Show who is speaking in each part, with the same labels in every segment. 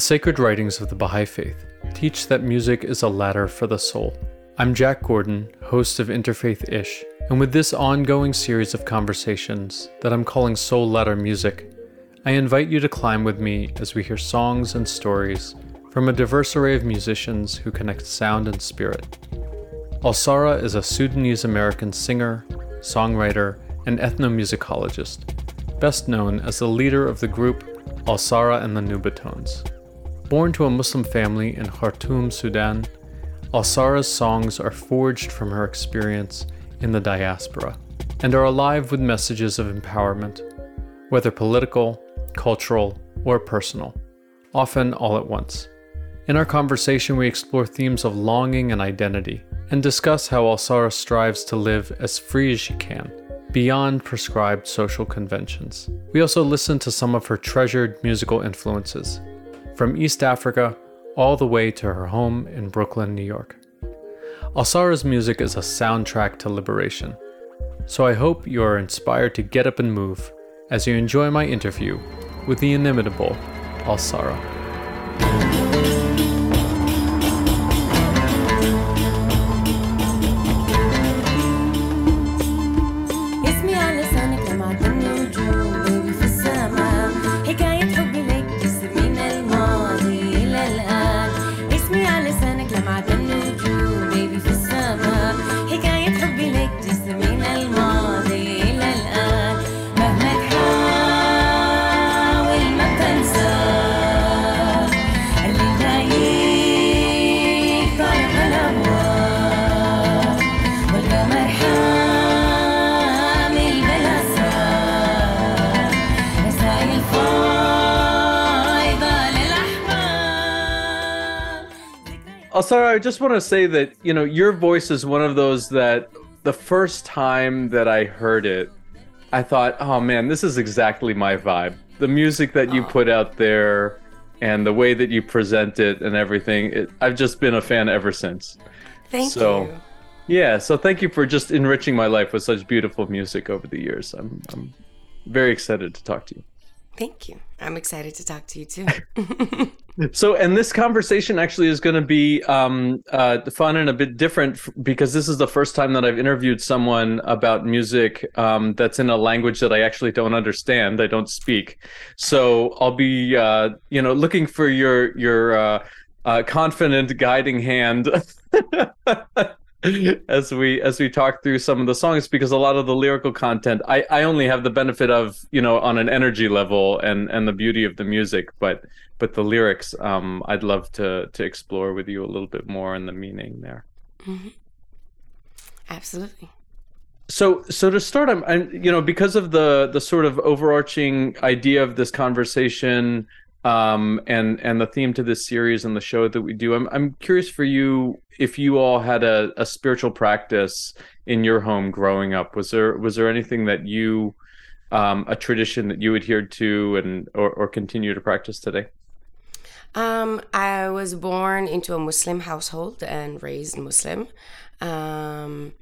Speaker 1: The sacred writings of the Baha'i Faith teach that music is a ladder for the soul. I'm Jack Gordon, host of Interfaith Ish, and with this ongoing series of conversations that I'm calling Soul Ladder Music, I invite you to climb with me as we hear songs and stories from a diverse array of musicians who connect sound and spirit. Alsarah is a Sudanese American singer, songwriter, and ethnomusicologist, best known as the leader of the group Alsarah and the Nubatones. Born to a Muslim family in Khartoum, Sudan, Alsarah's songs are forged from her experience in the diaspora and are alive with messages of empowerment, whether political, cultural, or personal, often all at once. In our conversation, we explore themes of longing and identity and discuss how Alsarah strives to live as free as she can, beyond prescribed social conventions. We also listen to some of her treasured musical influences from East Africa all the way to her home in Brooklyn, New York. Alsarah's music is a soundtrack to liberation, so I hope you are inspired to get up and move as you enjoy my interview with the inimitable
Speaker 2: Alsarah. Oh,
Speaker 1: Alsarah, I just want to say that, you know, your voice is one of those that the first time that I heard it, I thought, oh man, this is exactly my vibe. The music that you put out there and the way that you present it and everything, it, I've just been a fan ever since.
Speaker 2: Thank
Speaker 1: So-
Speaker 2: you.
Speaker 1: Yeah, so thank you for just enriching my life with such beautiful music over the years. I'm, I'm very excited to talk to you.
Speaker 2: Thank you. I'm excited to talk to you too.
Speaker 1: So, and this conversation actually is going to be um, uh, fun and a bit different f- because this is the first time that I've interviewed someone about music um, that's in a language that I actually don't understand. I don't speak. So I'll be, uh, you know, looking for your your uh, uh, confident guiding hand. as we as we talk through some of the songs because a lot of the lyrical content I, I only have the benefit of you know on an energy level and and the beauty of the music but but the lyrics um i'd love to to explore with you a little bit more and the meaning there
Speaker 2: Absolutely.
Speaker 1: so so to start I'm, I'm you know because of the the sort of overarching idea of this conversation um and and the theme to this series and the show that we do i'm i'm curious for you if you all had a, a spiritual practice in your home growing up was there was there anything that you um a tradition that you adhered to and or, or continue to practice today
Speaker 2: Um, I was born into a Muslim household and raised Muslim. Um,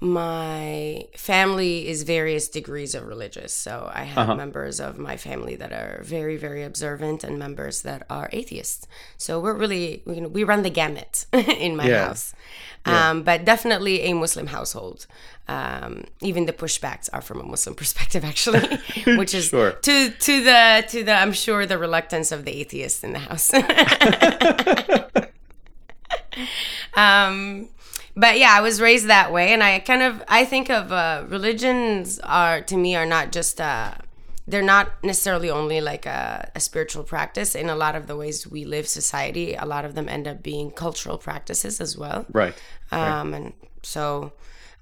Speaker 2: my family is various degrees of religious. So I have
Speaker 1: Uh-huh.
Speaker 2: members of my family that are very, very observant and members that are atheists. So we're really, you know, we run the gamut in my
Speaker 1: Yeah.
Speaker 2: house. Um, but definitely a Muslim household. Um, even the pushbacks are from a Muslim perspective, actually, which is
Speaker 1: Sure.
Speaker 2: to to the to the I'm sure the reluctance of the atheists in the house. um, but yeah, I was raised that way, and I kind of I think of uh, religions are to me are not just uh, they're not necessarily only like a, a spiritual practice. In a lot of the ways we live society, a lot of them end up being cultural practices as well.
Speaker 1: right
Speaker 2: Um, and so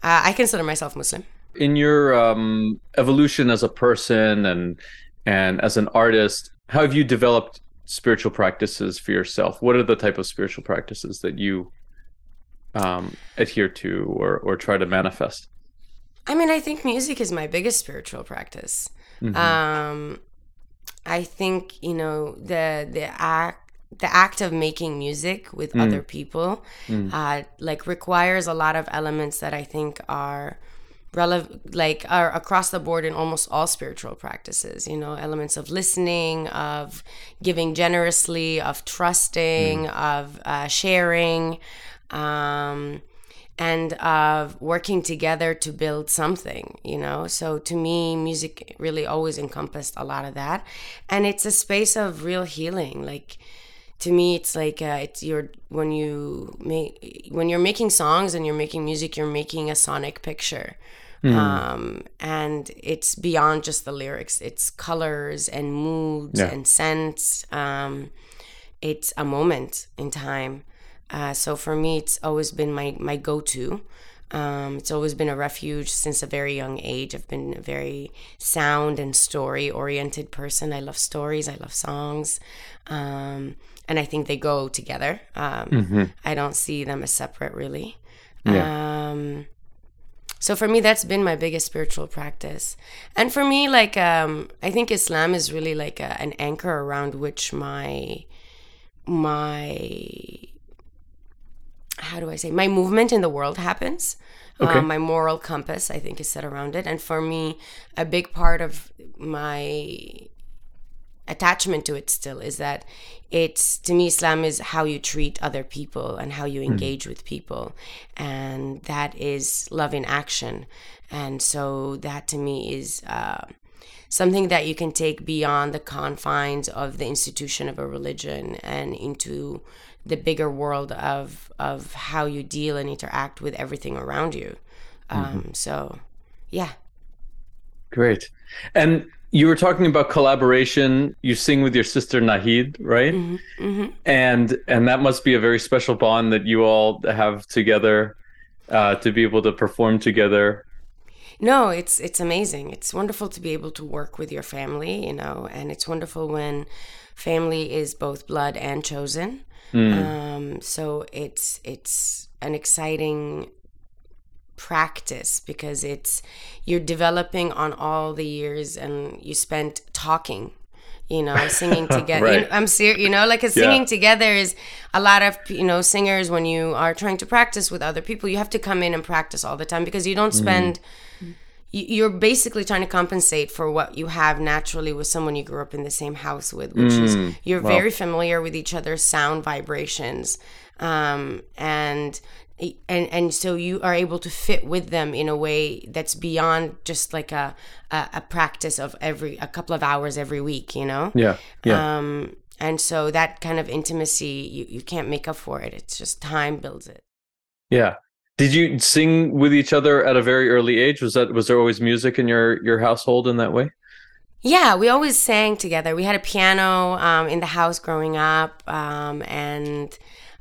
Speaker 2: uh, I consider myself Muslim.
Speaker 1: in your um, evolution as a person and and as an artist, how have you developed spiritual practices for yourself? What are the type of spiritual practices that you um, adhere to or or try to manifest?
Speaker 2: I mean, I think music is my biggest spiritual practice. Um, I think you know the the act the act of making music with other people uh, like requires a lot of elements that I think are relevant like are across the board in almost all spiritual practices you know elements of listening of giving generously of trusting of uh, sharing um, and of working together to build something you know? So to me music really always encompassed a lot of that. And it's a space of real healing. Like to me it's like uh, it's your when you make when you're making songs and you're making music you're making a sonic picture. Um, and it's beyond just the lyrics. It's colors and moods
Speaker 1: Yeah.
Speaker 2: and scents. Um, it's a moment in time uh, so for me it's always been my my go-to. Um, it's always been a refuge since a very young age. I've been a very sound and story oriented person. I love stories. I love songs. Um, and i think they go together. Um, i don't see them as separate really. Um, so for me that's been my biggest spiritual practice. And for me like um, i think islam is really like a, an anchor around which my my how do I say my movement in the world happens.
Speaker 1: Okay.
Speaker 2: Uh, my moral compass, I think, is set around it, and for me, a big part of my attachment to it still is that it's to me Islam is how you treat other people and how you engage with people, and that is love in action, and so that to me is. Uh, something that you can take beyond the confines of the institution of a religion and into the bigger world of of how you deal and interact with everything around you. Um, so, yeah,
Speaker 1: Great. And you were talking about collaboration. You sing with your sister Nahid, right? And and that must be a very special bond that you all have together uh, to be able to perform together.
Speaker 2: no, it's it's amazing. It's wonderful to be able to work with your family, you know, and it's wonderful when family is both blood and chosen. Um, so it's it's an exciting practice because it's you're developing on all the years and you spent talking you know singing together You know, i'm serious you know like a singing together is a lot of you know singers when you are trying to practice with other people you have to come in and practice all the time because you don't spend you- you're basically trying to compensate for what you have naturally with someone you grew up in the same house with, which is you're very familiar with each other's sound vibrations, um, and and and so you are able to fit with them in a way that's beyond just like a a, a practice of every a couple of hours every week, you know.
Speaker 1: Yeah. Yeah.
Speaker 2: Um, and so that kind of intimacy, you, you can't make up for it. It's just time builds it.
Speaker 1: yeah. Did you sing with each other at a very early age? Was that was there always music in your your household in that way?
Speaker 2: Yeah, we always sang together. We had a piano um, in the house growing up, um, and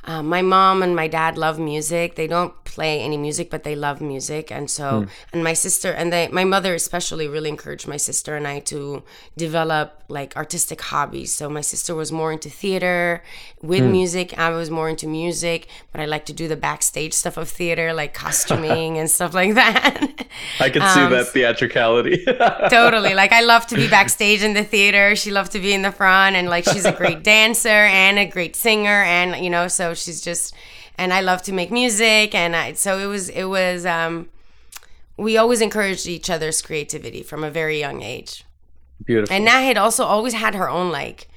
Speaker 2: uh, my mom and my dad love music. They don't play any music, but they love music, and so and my sister and they, my mother especially really encouraged my sister and I to develop like artistic hobbies. So my sister was more into theater with music. I was more into music, but I like to do the backstage stuff of theater, like costuming and stuff like that.
Speaker 1: I can see
Speaker 2: Um,
Speaker 1: that theatricality.
Speaker 2: totally. Like I love to be backstage in the theater. She loved to be in the front and like she's a great dancer and a great singer and you know, so she's just and I love to make music and I so it was it was um we always encouraged each other's creativity from a very young age.
Speaker 1: Beautiful.
Speaker 2: And Nahid also always had her own like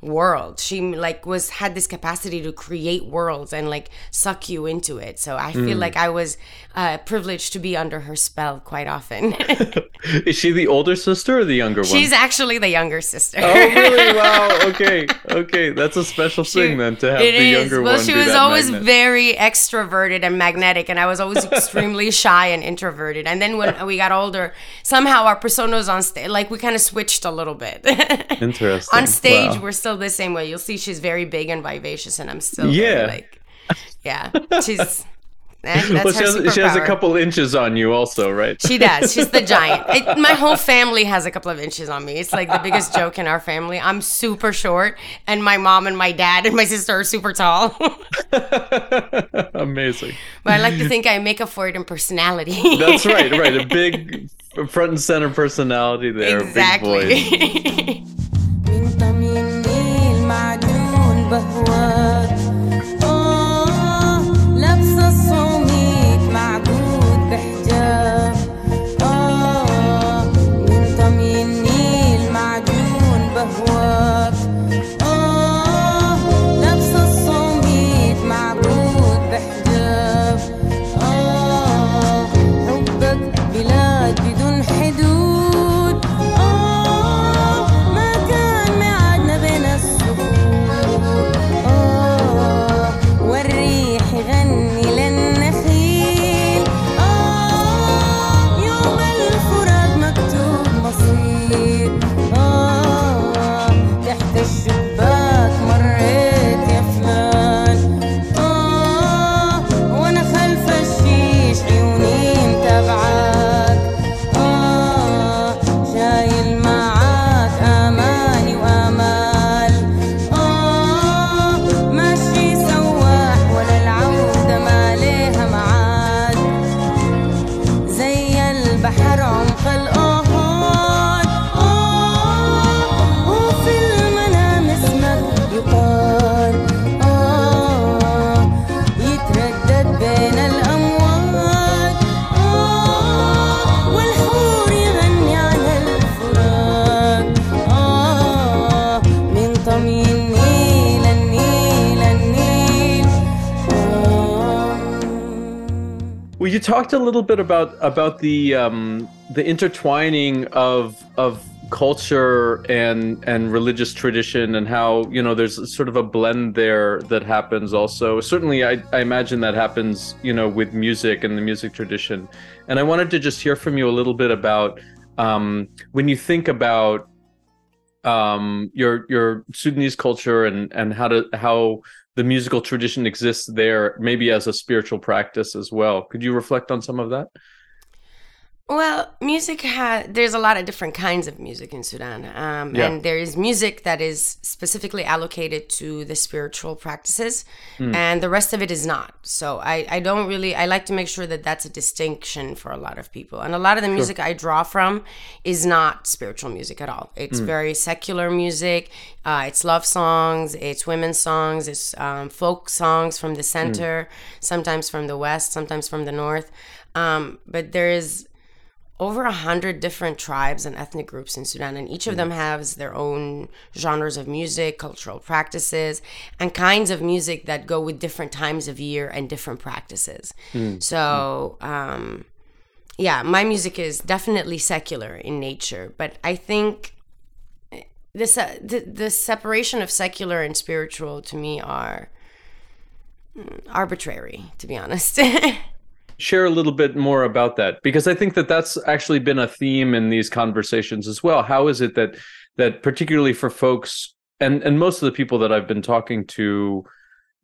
Speaker 2: world. She like was had this capacity to create worlds and like suck you into it. So I feel like I was uh, privileged to be under her spell quite often.
Speaker 1: Is she the older sister or the younger one?
Speaker 2: She's actually the younger sister.
Speaker 1: Oh really? Wow. Okay. Okay. That's a special thing then to have the
Speaker 2: is.
Speaker 1: younger
Speaker 2: well,
Speaker 1: one.
Speaker 2: Well,
Speaker 1: she
Speaker 2: was always
Speaker 1: magnet.
Speaker 2: very extroverted and magnetic, and I was always extremely shy and introverted. And then when we got older, somehow our personas on stage, like we kind of switched a little bit.
Speaker 1: Interesting.
Speaker 2: on stage,
Speaker 1: Wow.
Speaker 2: we're still the same way. You'll see she's very big and vivacious, and I'm still
Speaker 1: Yeah.
Speaker 2: very, like, yeah, she's. Eh, That's
Speaker 1: Well, she has, she has a couple inches on you, also, right?
Speaker 2: She does. She's the giant. It, my whole family has a couple of inches on me. It's like the biggest joke in our family. I'm super short, and my mom and my dad and my sister are super tall.
Speaker 1: Amazing.
Speaker 2: But I like to think I make up for it in personality.
Speaker 1: That's right. Right. A big front and center personality there. Big voice. Talked a little bit about about the um, the intertwining of of culture and and religious tradition and how you know there's sort of a blend there that happens also. Certainly I, I imagine that happens you know with music and the music tradition. And i wanted to just hear from you a little bit about um, when you think about um, your your sudanese culture and and how to how the musical tradition exists there maybe as a spiritual practice as well. Could you reflect on some of that
Speaker 2: Well, music has, there's a lot of different kinds of music in Sudan. Um,
Speaker 1: Yeah.
Speaker 2: And there is music that is specifically allocated to the spiritual practices, and the rest of it is not. So I, I don't really, I like to make sure that that's a distinction for a lot of people. And a lot of the music I draw from is not spiritual music at all. It's very secular music. Uh, it's love songs, it's women's songs, it's um, folk songs from the center, sometimes from the west, sometimes from the north. Um, but there is over a hundred different tribes and ethnic groups in Sudan, and each of them has their own genres of music, cultural practices, and kinds of music that go with different times of year and different practices. So, um, yeah, my music is definitely secular in nature, but I think this uh, the, the separation of secular and spiritual to me are mm, arbitrary, to be honest.
Speaker 1: share a little bit more about that because I think that that's actually been a theme in these conversations as well. How is it that that particularly for folks and and most of the people that I've been talking to,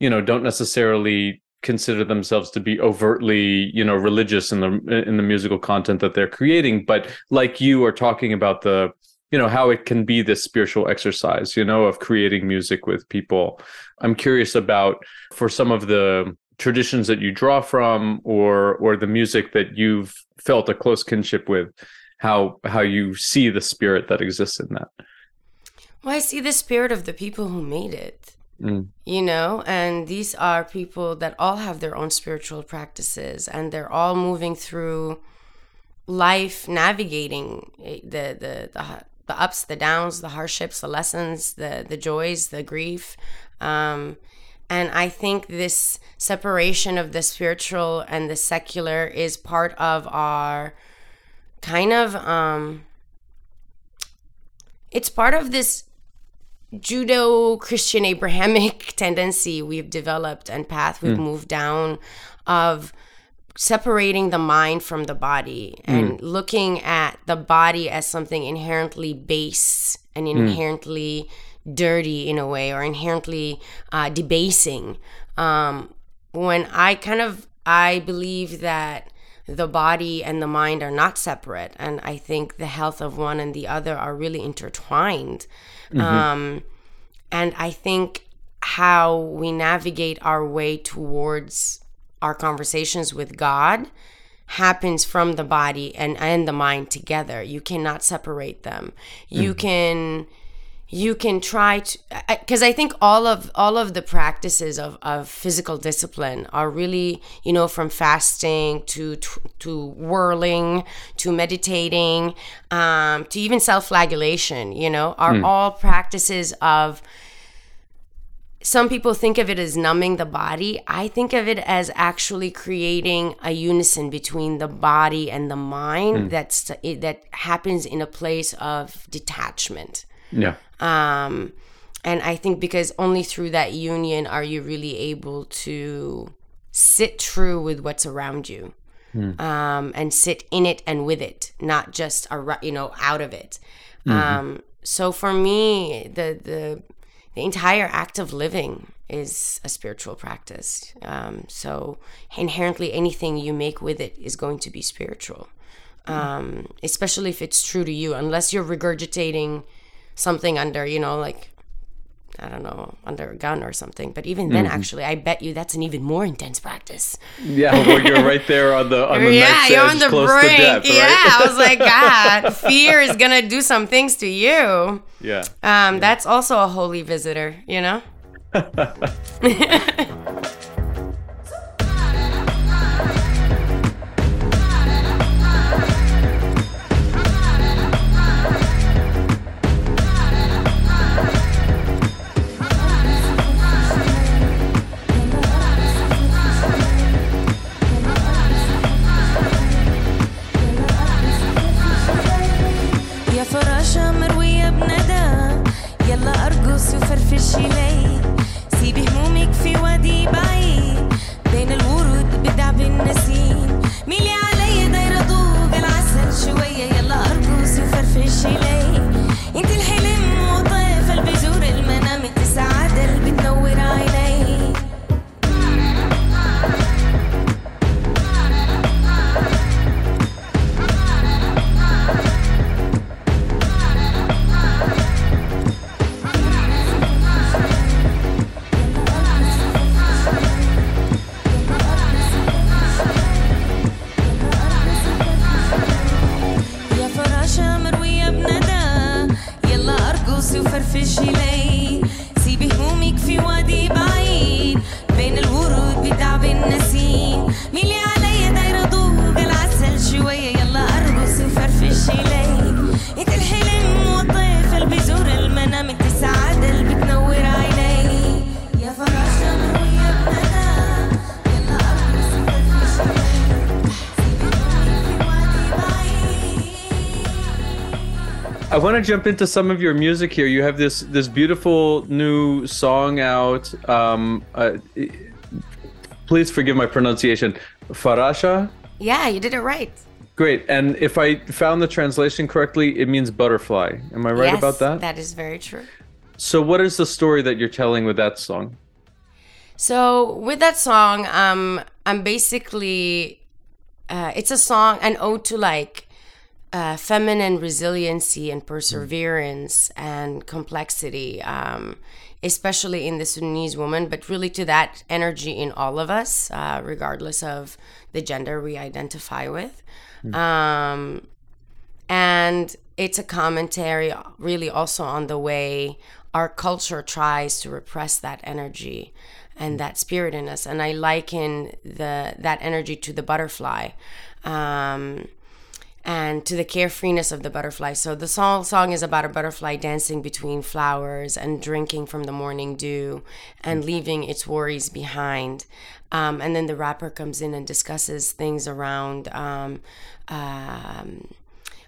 Speaker 1: you know, don't necessarily consider themselves to be overtly, you know, religious in the in the musical content that they're creating, but like you are talking about the you know how it can be this spiritual exercise you know of creating music with people i'm curious about for some of the traditions that you draw from or or the music that you've felt a close kinship with how how you see the spirit that exists in that
Speaker 2: Well, I see the spirit of the people who made it,
Speaker 1: Mm.
Speaker 2: you know, and these are people that all have their own spiritual practices and they're all moving through life, navigating eh, the, the, the, the ups, the downs, the hardships, the lessons, the, the joys, the grief. Um, and I think this separation of the spiritual and the secular is part of our kind of, um, it's part of this Judeo-Christian abrahamic tendency we've developed and path we've hmm. moved down of separating the mind from the body hmm. and looking at the body as something inherently base and hmm. inherently dirty in a way or inherently uh, debasing. Um, when i kind of i believe that the body and the mind are not separate and i think the health of one and the other are really intertwined. Um, and i think how we navigate our way towards our conversations with god happens from the body and and the mind together. You cannot separate them. You can you can try to because I, think all of all of the practices of, of physical discipline are really you know from fasting to to, to whirling to meditating um, to even self-flagellation you know are all practices of some people think of it as numbing the body. I think of it as actually creating a unison between the body and the mind that's that happens in a place of detachment.
Speaker 1: Yeah
Speaker 2: Um, and I think because only through that union are you really able to sit true with what's around you, um, and sit in it and with it, not just ar- you know out of it. Um, so for me, the the the entire act of living is a spiritual practice. Um, so inherently, anything you make with it is going to be spiritual, um, especially if it's true to you. Unless you're regurgitating something under, you know, like I don't know, under a gun or something. But even then, actually, I bet you that's an even more intense practice.
Speaker 1: yeah well you're right there on the on the
Speaker 2: yeah, you're
Speaker 1: edge,
Speaker 2: on the brink.
Speaker 1: death
Speaker 2: yeah,
Speaker 1: right
Speaker 2: I was like, God, fear is gonna do some things to you.
Speaker 1: yeah
Speaker 2: Um, that's also a holy visitor, you know.
Speaker 1: فرفشي لي سيبي همومك في وادي بعيد. Want to jump into some of your music here. You have this this beautiful new song out. Um, uh, please forgive my pronunciation. Farasha.
Speaker 2: Yeah, you did it right.
Speaker 1: Great. And if I found the translation correctly, it means butterfly. Am I right
Speaker 2: yes,
Speaker 1: about that?
Speaker 2: That is very true.
Speaker 1: So, what is the story that you're telling with that song?
Speaker 2: So, with that song, um, I'm basically, uh, it's a song, an ode to like uh, feminine resiliency and perseverance and complexity, um, especially in the Sudanese woman, but really to that energy in all of us, uh, regardless of the gender we identify with. Um, and it's a commentary, really, also on the way our culture tries to repress that energy and that spirit in us. And I liken the that energy to the butterfly. Um, and to the carefreeness of the butterfly. So the song song is about a butterfly dancing between flowers and drinking from the morning dew and leaving its worries behind. Um, and then the rapper comes in and discusses things around um, um,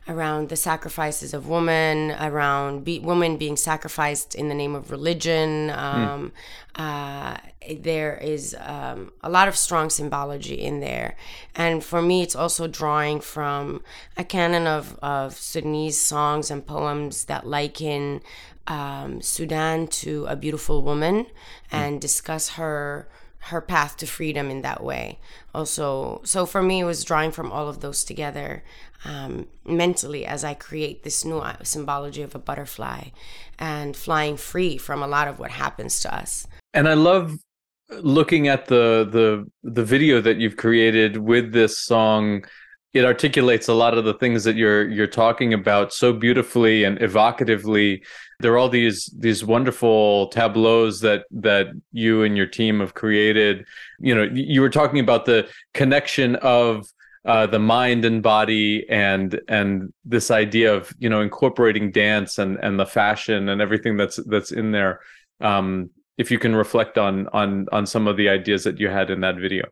Speaker 2: around the sacrifices of women, around be- women being sacrificed in the name of religion. Um, mm. uh, there is um, a lot of strong symbology in there. And for me, it's also drawing from a canon of, of Sudanese songs and poems that liken um, Sudan to a beautiful woman and discuss her her path to freedom in that way. Also so for me it was drawing from all of those together um, mentally as i create this new uh, symbology of a butterfly and flying free from a lot of what happens to us.
Speaker 1: And i love looking at the the the video that you've created with this song it articulates a lot of the things that you're you're talking about so beautifully and evocatively. There are all these these wonderful tableaus that that you and your team have created. You know you were talking about the connection of uh, the mind and body and and this idea of you know incorporating dance and and the fashion and everything that's that's in there. Um if you can reflect on on on some of the ideas that you had in that video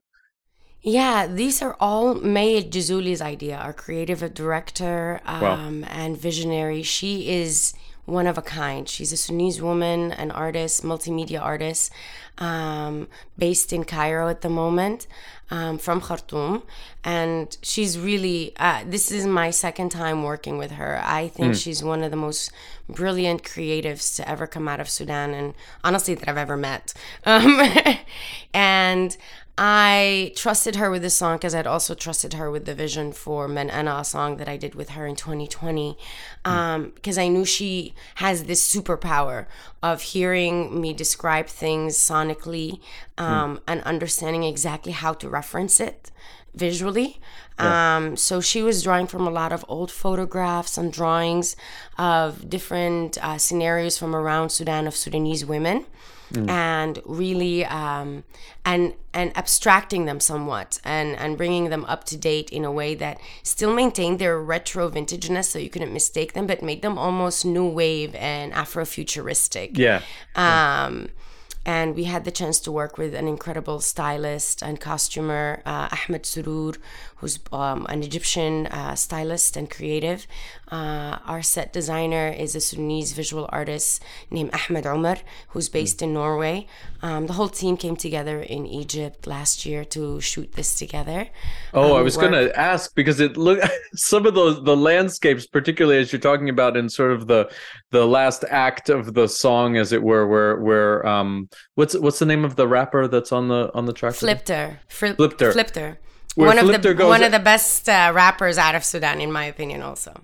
Speaker 2: yeah, these are all May Jazouli's idea, our creative director um,
Speaker 1: wow.
Speaker 2: and visionary. She is one of a kind. She's a Sudanese woman, an artist, multimedia artist, um, based in Cairo at the moment, um, from Khartoum. And she's really, uh, this is my second time working with her. I think mm. she's one of the most brilliant creatives to ever come out of Sudan and honestly that I've ever met. Um, and I trusted her with this song because I'd also trusted her with the vision for Men Ana, a song that I did with her in 2020. Because um, I knew she has this superpower of hearing me describe things sonically um, mm. and understanding exactly how to reference it visually. Yeah. Um, so she was drawing from a lot of old photographs and drawings of different uh, scenarios from around Sudan of Sudanese women mm. and really um, and and abstracting them somewhat and and bringing them up to date in a way that still maintained their retro vintageness so you couldn't mistake them but made them almost new wave and afrofuturistic
Speaker 1: yeah
Speaker 2: um and we had the chance to work with an incredible stylist and costumer, uh, Ahmed Surur, who's um, an Egyptian uh, stylist and creative. Uh, our set designer is a Sudanese visual artist named Ahmed Omar, who's based in Norway. Um, the whole team came together in Egypt last year to shoot this together.
Speaker 1: Oh, um, I was going to ask because it look some of those the landscapes, particularly as you're talking about in sort of the the last act of the song, as it were, where where um what's what's the name of the rapper that's on the on the track?
Speaker 2: Flipter.
Speaker 1: Fri- Flipter.
Speaker 2: Flipter. One of the one of the best uh, rappers out of Sudan, in my opinion, also.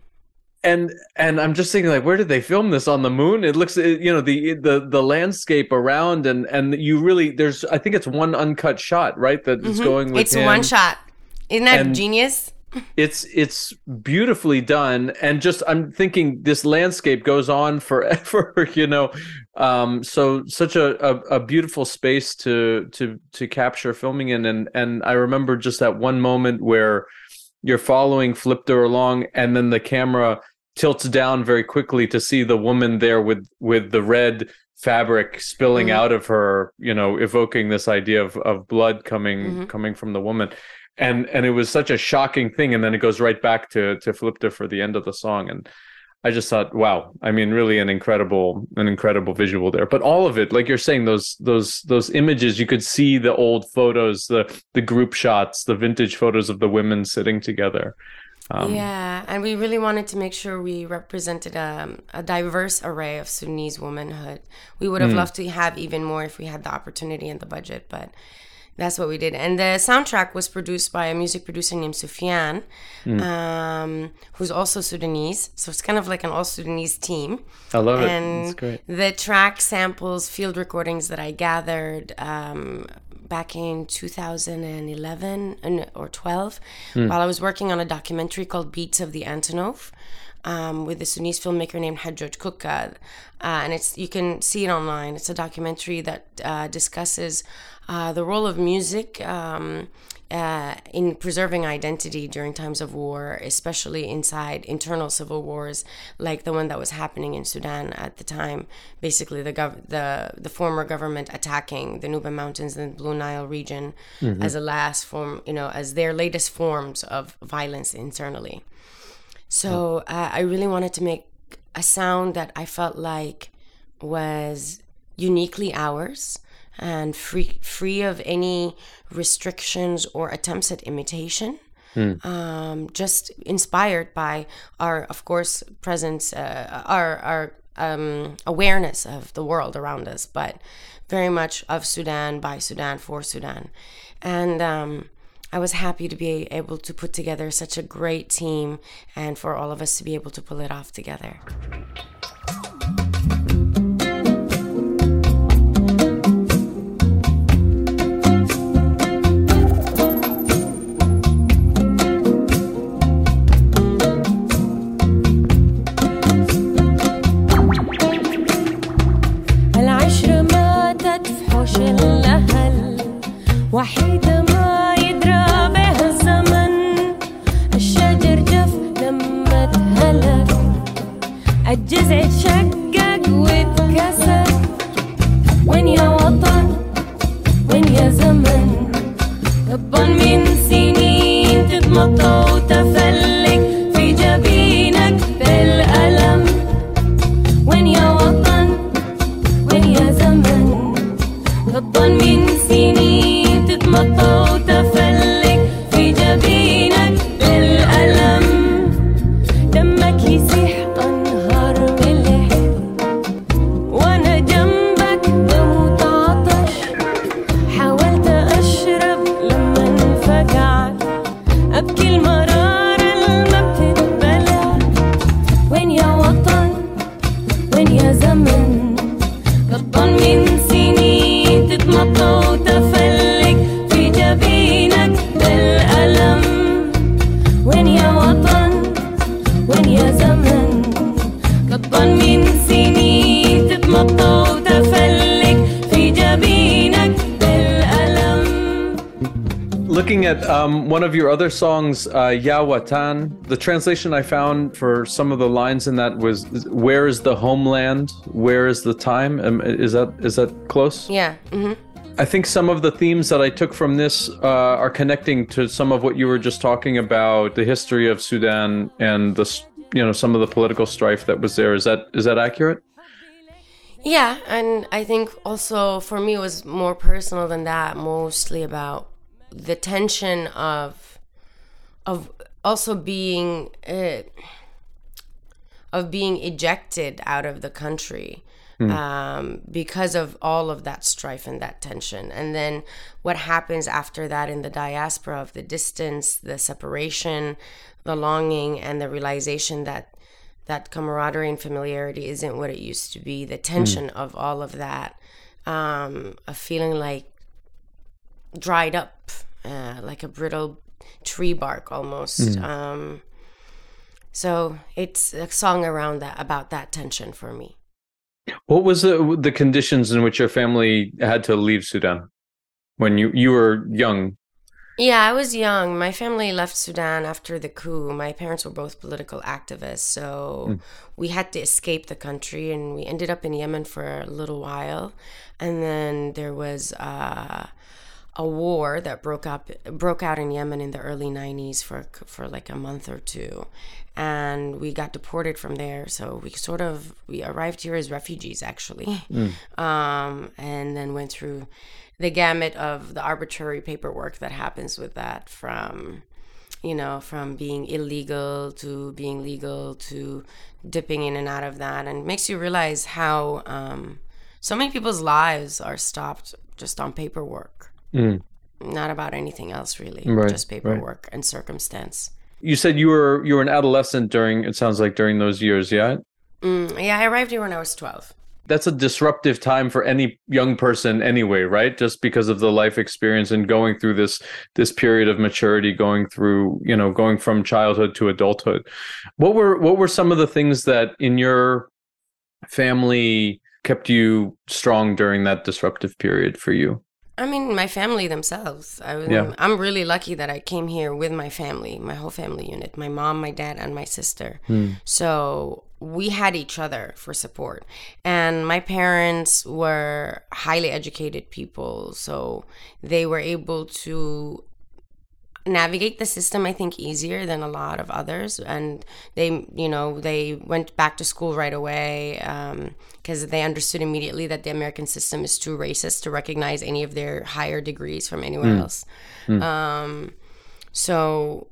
Speaker 1: And and i'm just thinking like where did they film this? On the moon? It looks you know the the the landscape around and and you really there's i think it's one uncut shot right that mm-hmm. going with
Speaker 2: it's
Speaker 1: him.
Speaker 2: one shot. Isn't that and genius
Speaker 1: it's it's beautifully done and just i'm thinking this landscape goes on forever you know um so such a, a, a beautiful space to to to capture filming in and and i remember just that one moment where you're following Flipter along, and then the camera tilts down very quickly to see the woman there with with the red fabric spilling mm-hmm. out of her, you know, evoking this idea of of blood coming mm-hmm. coming from the woman. And and it was such a shocking thing, and then it goes right back to to Flipter for the end of the song, and I just thought, wow, I mean, really an incredible, an incredible visual there. But all of it, like you're saying, those those those images, you could see the old photos, the the group shots, the vintage photos of the women sitting together.
Speaker 3: Um, yeah, and we really wanted to make sure we represented a, a diverse array of Sudanese womanhood. We would have mm. loved to have even more if we had the opportunity and the budget, but that's what we did. And the soundtrack was produced by a music producer named Sufyan, mm. um, who's also Sudanese. So it's kind of like an all Sudanese team.
Speaker 1: I love
Speaker 3: and
Speaker 1: it. And That's great.
Speaker 3: The track samples field recordings that I gathered um, back in 2011 or 12 mm. while I was working on a documentary called Beats of the Antonov. Um, with a Sudanese filmmaker named Hajooj Kuka. Uh, and it's you can see it online. It's a documentary that uh, discusses uh, the role of music um, uh, in preserving identity during times of war, especially inside internal civil wars like the one that was happening in Sudan at the time. Basically, the gov- the the former government attacking the Nuba Mountains and the Blue Nile region mm-hmm. as a last form, you know, as their latest forms of violence internally. So uh, I really wanted to make a sound that I felt like was uniquely ours and free free of any restrictions or attempts at imitation. Mm. Um, just inspired by our, of course, presence, uh, our our um, awareness of the world around us, but very much of Sudan by Sudan for Sudan, and um, I was happy to be able to put together such a great team, and for all of us to be able to pull it off together.
Speaker 1: Of your other songs, uh, Ya Watan, the translation I found for some of the lines in that was "Where is the homeland? Where is the time?" Um, is that is that close?
Speaker 3: Yeah. Mm-hmm.
Speaker 1: I think some of the themes that I took from this uh, are connecting to some of what you were just talking about, the history of Sudan and the you know some of the political strife that was there. Is that is that accurate?
Speaker 3: Yeah, and I think also for me it was more personal than that, mostly about the tension of of also being uh, of being ejected out of the country mm. um, because of all of that strife and that tension, and then what happens after that in the diaspora of the distance, the separation, the longing, and the realization that that camaraderie and familiarity isn't what it used to be. The tension mm. of all of that, um, a feeling like dried up, uh, like a brittle tree bark almost. Mm. Um, so it's a song around that about that tension for me.
Speaker 1: What was the the conditions in which your family had to leave Sudan when you you were young?
Speaker 3: Yeah, I was young. My family left Sudan after the coup. My parents were both political activists, so mm. we had to escape the country, and we ended up in Yemen for a little while. And then there was uh, a war that broke up broke out in Yemen in the early 90s for for like a month or two. And we got deported from there. So we sort of we arrived here as refugees actually. Um, and then went through the gamut of the arbitrary paperwork that happens with that from you know from being illegal to being legal to dipping in and out of that. And it makes you realize how um, so many people's lives are stopped just on paperwork not about anything else really
Speaker 1: Right,
Speaker 3: just paperwork and circumstance
Speaker 1: You said you were you were an adolescent during it sounds like during those years, yeah?
Speaker 3: mm, yeah i arrived here when i was 12
Speaker 1: That's a disruptive time for any young person anyway, right? Just because of the life experience and going through this this period of maturity, going through, you know, going from childhood to adulthood. What were what were some of the things that in your family kept you strong during that disruptive period for you?
Speaker 3: I mean, my family themselves. I was,
Speaker 1: Yeah.
Speaker 3: I'm really lucky that I came here with my family, my whole family unit, my mom, my dad, and my sister. Hmm. So we had each other for support. And my parents were highly educated people, so they were able to navigate the system i think easier than a lot of others. And they you know they went back to school right away um, because they understood immediately that the american system is too racist to recognize any of their higher degrees from anywhere hmm. else. Hmm. Um, so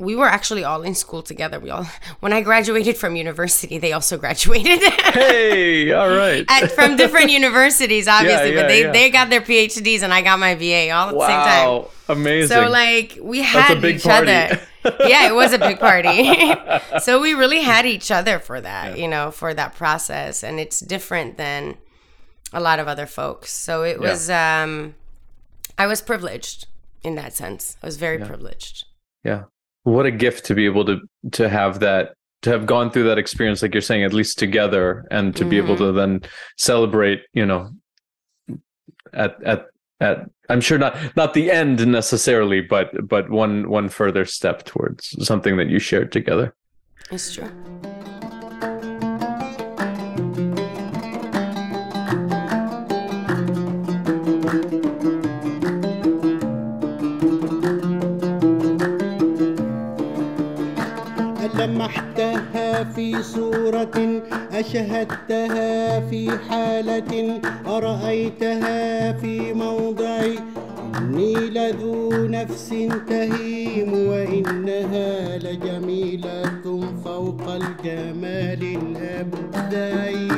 Speaker 3: we were actually all in school together. We all when i graduated from university they also graduated.
Speaker 1: Hey, all right.
Speaker 3: At, from different universities obviously
Speaker 1: yeah,
Speaker 3: but they,
Speaker 1: yeah.
Speaker 3: they got their phds and i got my va all at the same time.
Speaker 1: Wow, amazing.
Speaker 3: so like we had each
Speaker 1: party.
Speaker 3: other. yeah, it was a big party. so we really had each other for that, you know, for that process and it's different than a lot of other folks. So it
Speaker 1: Yeah.
Speaker 3: was um I was privileged in that sense. I was very privileged.
Speaker 1: Yeah. What a gift to be able to to have that to have gone through that experience like you're saying at least together and to be able to then celebrate, you know, at at at I'm sure not not the end necessarily, but but one one further step towards something that you shared together.
Speaker 3: It's true.
Speaker 4: في صورة أشهدتها في حالة أرأيتها في موضع إني لذو نفس تهيم وإنها لجميلة فوق الجمال الأبدعي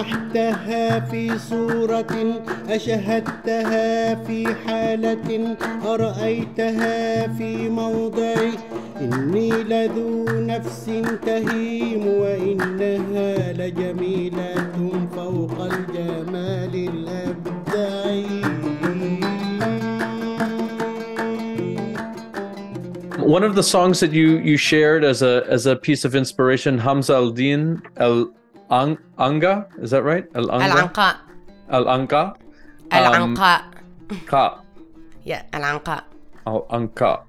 Speaker 4: لمحتها في صورة أشهدتها في حالة أرأيتها في موضع. إني لذو نفس تهيم وإنها لجميلة فوق الجمال الأبدعي
Speaker 1: One of the songs that you you shared as a as a piece of inspiration, Hamza al-Din al Ang- Anga, is that right? Al Anga.
Speaker 3: Al-Anqa.
Speaker 1: Al Anga.
Speaker 3: Al-Anqa.
Speaker 1: Um, Ka.
Speaker 3: yeah, Al-Anqa.
Speaker 1: Al Anka.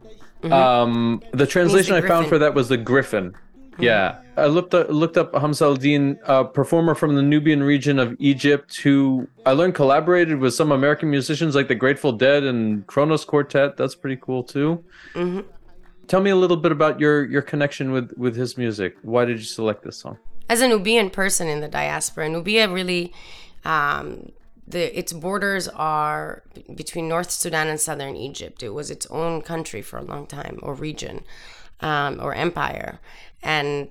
Speaker 1: Oh, mm-hmm. Um, the translation I found for that was the Griffin. Mm-hmm. Yeah, I looked up, looked up Hamza El Din, a performer from the Nubian region of Egypt, who I learned collaborated with some American musicians like the Grateful Dead and Kronos Quartet. That's pretty cool too. Mm-hmm. Tell me a little bit about your your connection with with his music. Why did you select this song?
Speaker 3: As a Nubian person in the diaspora, Nubia really, um, the its borders are between North Sudan and Southern Egypt. It was its own country for a long time, or region, um, or empire, and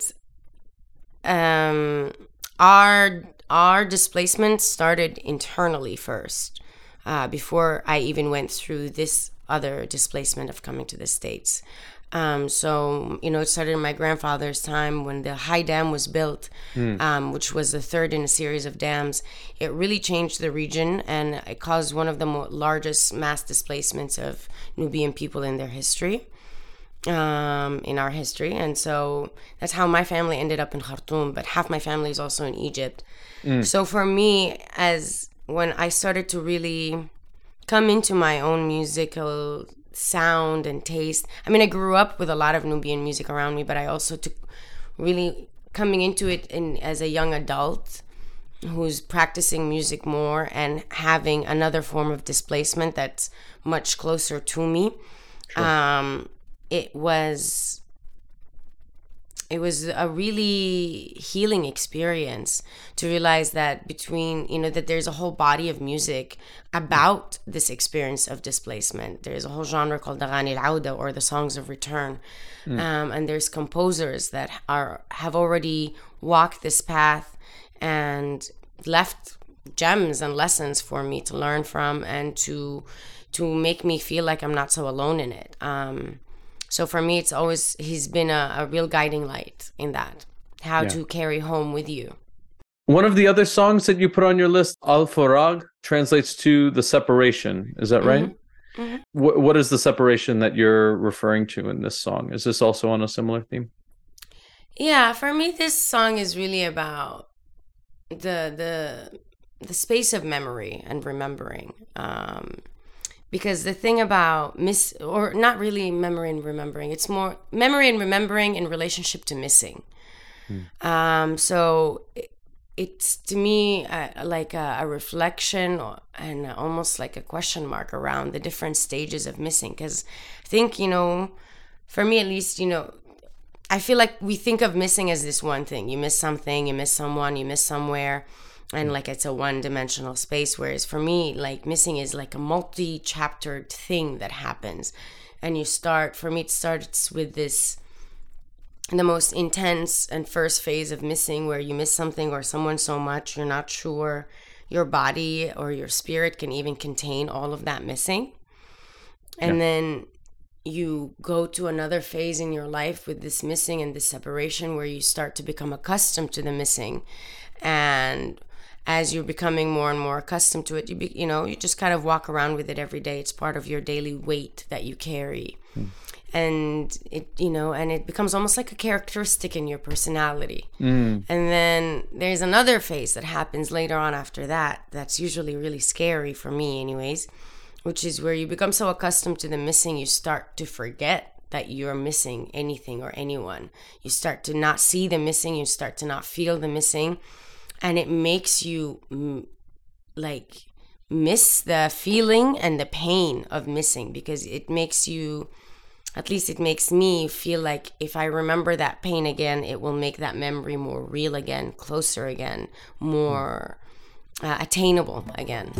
Speaker 3: um, our our displacement started internally first, uh, before I even went through this other displacement of coming to the states. Um, so you know, it started in my grandfather's time when the high dam was built, um, which was the third in a series of dams. It really changed the region, and it caused one of the mo- largest mass displacements of Nubian people in their history um, in our history. And so that's how my family ended up in Khartoum, but half my family is also in Egypt. So for me, as when I started to really come into my own musical sound and taste. I mean, I grew up with a lot of Nubian music around me, but I also took really coming into it in as a young adult who's practicing music more and having another form of displacement that's much closer to me. Um, it was it was a really healing experience to realize that between you know that there's a whole body of music about this experience of displacement. There's a whole genre called Aghani al or the songs of return. Um, and there's composers that are have already walked this path and left gems and lessons for me to learn from and to to make me feel like I'm not so alone in it. Um, so for me, it's always he's been a, a real guiding light in that how
Speaker 1: Yeah.
Speaker 3: to carry home with you.
Speaker 1: One of the other songs that you put on your list, Alforag, translates to the separation. Is that right? Wh- what is the separation that you're referring to in this song? Is this also on a similar theme?
Speaker 3: Yeah, for me, this song is really about the the the space of memory and remembering. Um, because the thing about miss or not really memory and remembering, it's more memory and remembering in relationship to missing. Um, so it, it's to me uh, like a, a reflection or, and almost like a question mark around the different stages of missing. Because I think you know, for me at least, you know, I feel like we think of missing as this one thing. You miss something, you miss someone, you miss somewhere, and like it's a one dimensional space. Whereas for me, like missing is like a multi chaptered thing that happens. And you start, for me, it starts with this the most intense and first phase of missing where you miss something or someone so much you're not sure your body or your spirit can even contain all of that missing. And then you go to another phase in your life with this missing and this separation where you start to become accustomed to the missing and as you're becoming more and more accustomed to it you be, you know you just kind of walk around with it every day. It's part of your daily weight that you carry. Hmm. And it you know and it becomes almost like a characteristic in your personality. Hmm. And then there's another phase that happens later on after that that's usually really scary for me anyways which is where you become so accustomed to the missing you start to forget that you're missing anything or anyone. You start to not see the missing you start to not feel the missing and it makes you like miss the feeling and the pain of missing because it makes you at least it makes me feel like if I remember that pain again, it will make that memory more real again, closer again, more uh, attainable again.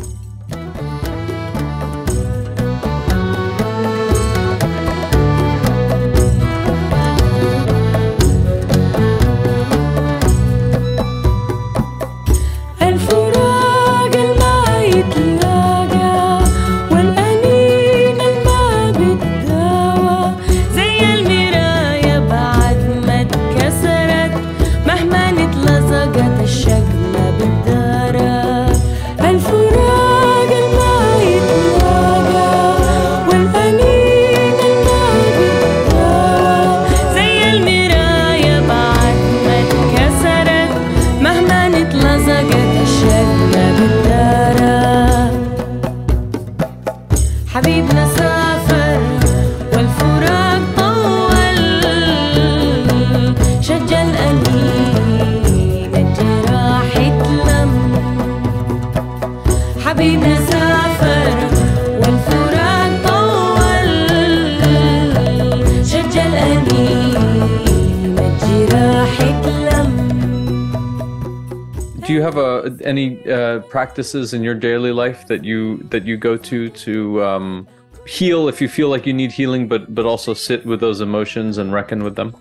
Speaker 1: Have a any uh, practices in your daily life that you that you go to to um, heal if you feel like you need healing, but but also sit with those emotions and reckon with them?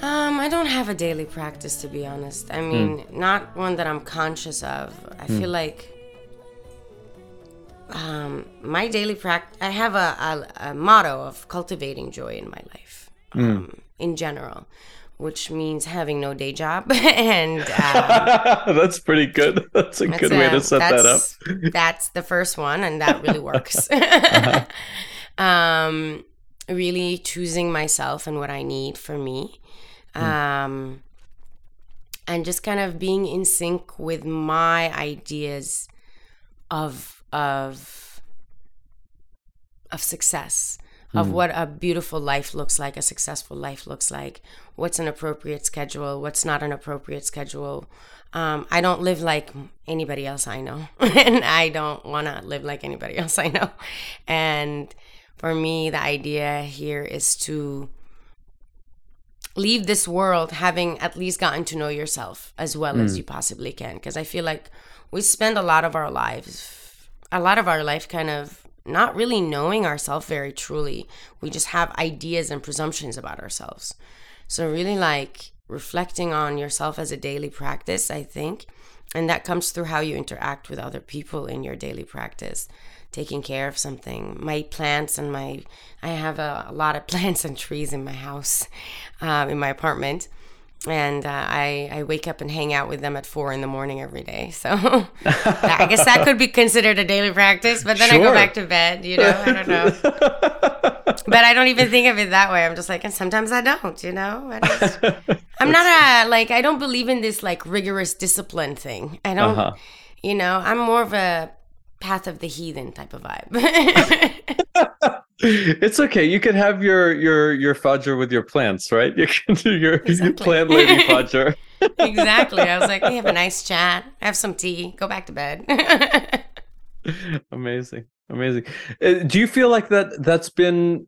Speaker 3: Um, I don't have a daily practice to be honest. I mean, not one that I'm conscious of. I feel like um, my daily practice. I have a, a, a motto of cultivating joy in my life, um, in general, which means having no day job and. Um,
Speaker 1: That's pretty good. That's a
Speaker 3: That's
Speaker 1: good way to set that up.
Speaker 3: that's- the first one, and that really works. um, really choosing myself and what I need for me. Um, and just kind of being in sync with my ideas of of of success of what a beautiful life looks like a successful life looks like what's an appropriate schedule what's not an appropriate schedule. Um, i don't live like anybody else i know and i don't want to live like anybody else i know. And for me the idea here is to leave this world having at least gotten to know yourself as well as you possibly can because i feel like we spend a lot of our lives a lot of our life kind of not really knowing ourselves very truly. We just have ideas and presumptions about ourselves. So really like reflecting on yourself as a daily practice i think and that comes through how you interact with other people in your daily practice taking care of something. My plants and my i have a, a lot of plants and trees in my house um, in my apartment and uh, I, I wake up and hang out with them at four in the morning every day. So I guess that could be considered a daily practice, but then I go back to bed, you know, I don't know. but I don't even think of it that way. I'm just like, and sometimes I don't, you know. I just, I'm not a like I don't believe in this like rigorous discipline thing. I don't,
Speaker 1: Uh-huh.
Speaker 3: you know. I'm more of a path of the heathen type of vibe.
Speaker 1: It's okay. You can have your your your fudger with your plants, right? You can do your, your
Speaker 3: Exactly.
Speaker 1: plant lady fudger.
Speaker 3: exactly. I was like, we have a nice chat, have some tea, go back to bed.
Speaker 1: amazing, amazing. Uh, do you feel like that that's been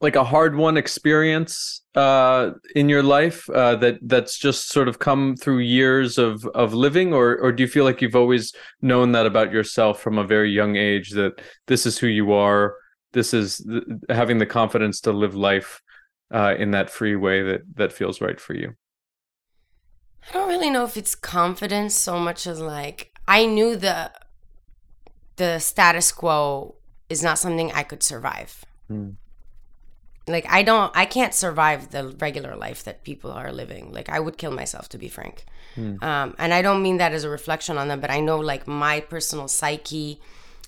Speaker 1: like a hard won experience uh, in your life uh, that that's just sort of come through years of of living, or or do you feel like you've always known that about yourself from a very young age that this is who you are, this is th- having the confidence to live life uh, in that free way that that feels right for you.
Speaker 3: I don't really know if it's confidence so much as like I knew the the status quo is not something I could survive.
Speaker 1: Hmm.
Speaker 3: Like I don't I can't survive the regular life that people are living. Like I would kill myself to be frank. Um, and I don't mean that as a reflection on them, but I know like my personal psyche,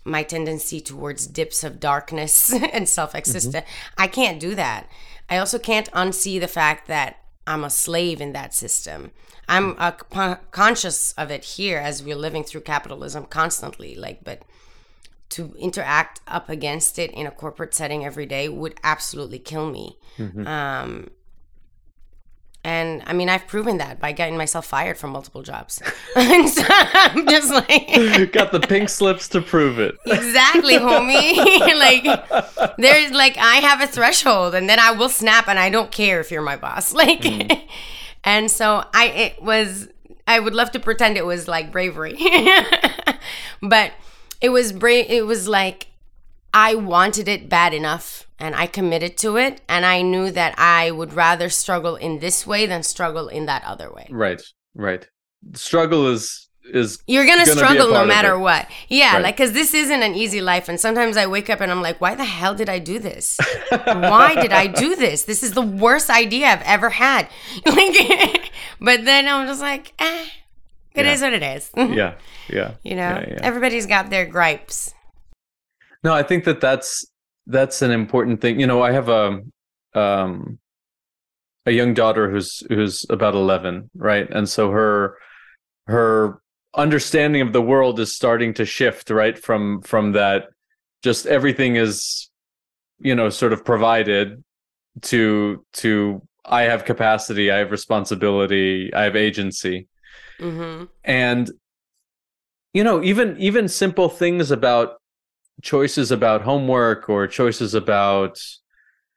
Speaker 3: my tendency towards dips of darkness and self-existence. I can't do that. I also can't unsee the fact that I'm a slave in that system. I'm uh, con- conscious of it here as we're living through capitalism constantly. Like, but to interact up against it in a corporate setting every day would absolutely kill me. Um, and I mean, I've proven that by getting myself fired from multiple jobs. and so I'm just like,
Speaker 1: Got the pink slips to prove it.
Speaker 3: exactly, homie. like, there's like, I have a threshold, and then I will snap, and I don't care if you're my boss. Like, hmm. and so I, it was, I would love to pretend it was like bravery, but it was brave. It was like I wanted it bad enough and I committed to it. And I knew that I would rather struggle in this way than struggle in that other way.
Speaker 1: Right, right. Struggle is is
Speaker 3: You're gonna,
Speaker 1: Gonna
Speaker 3: struggle no matter what. Yeah,
Speaker 1: Right.
Speaker 3: like, cause this isn't an easy life. And sometimes I wake up and I'm like, why the hell did I do this? why did I do this? This is the worst idea I've ever had. Like, but then I'm just like, eh, it is
Speaker 1: Yeah.
Speaker 3: what it is.
Speaker 1: yeah, yeah.
Speaker 3: you know,
Speaker 1: yeah, yeah.
Speaker 3: everybody's got their gripes.
Speaker 1: No, I think that that's that's an important thing. You know, I have a um a young daughter who's who's about 11, right? And so her her understanding of the world is starting to shift, right? From from that just everything is you know sort of provided to to I have capacity, I have responsibility, I have agency
Speaker 3: hmm
Speaker 1: and you know even even simple things about choices about homework or choices about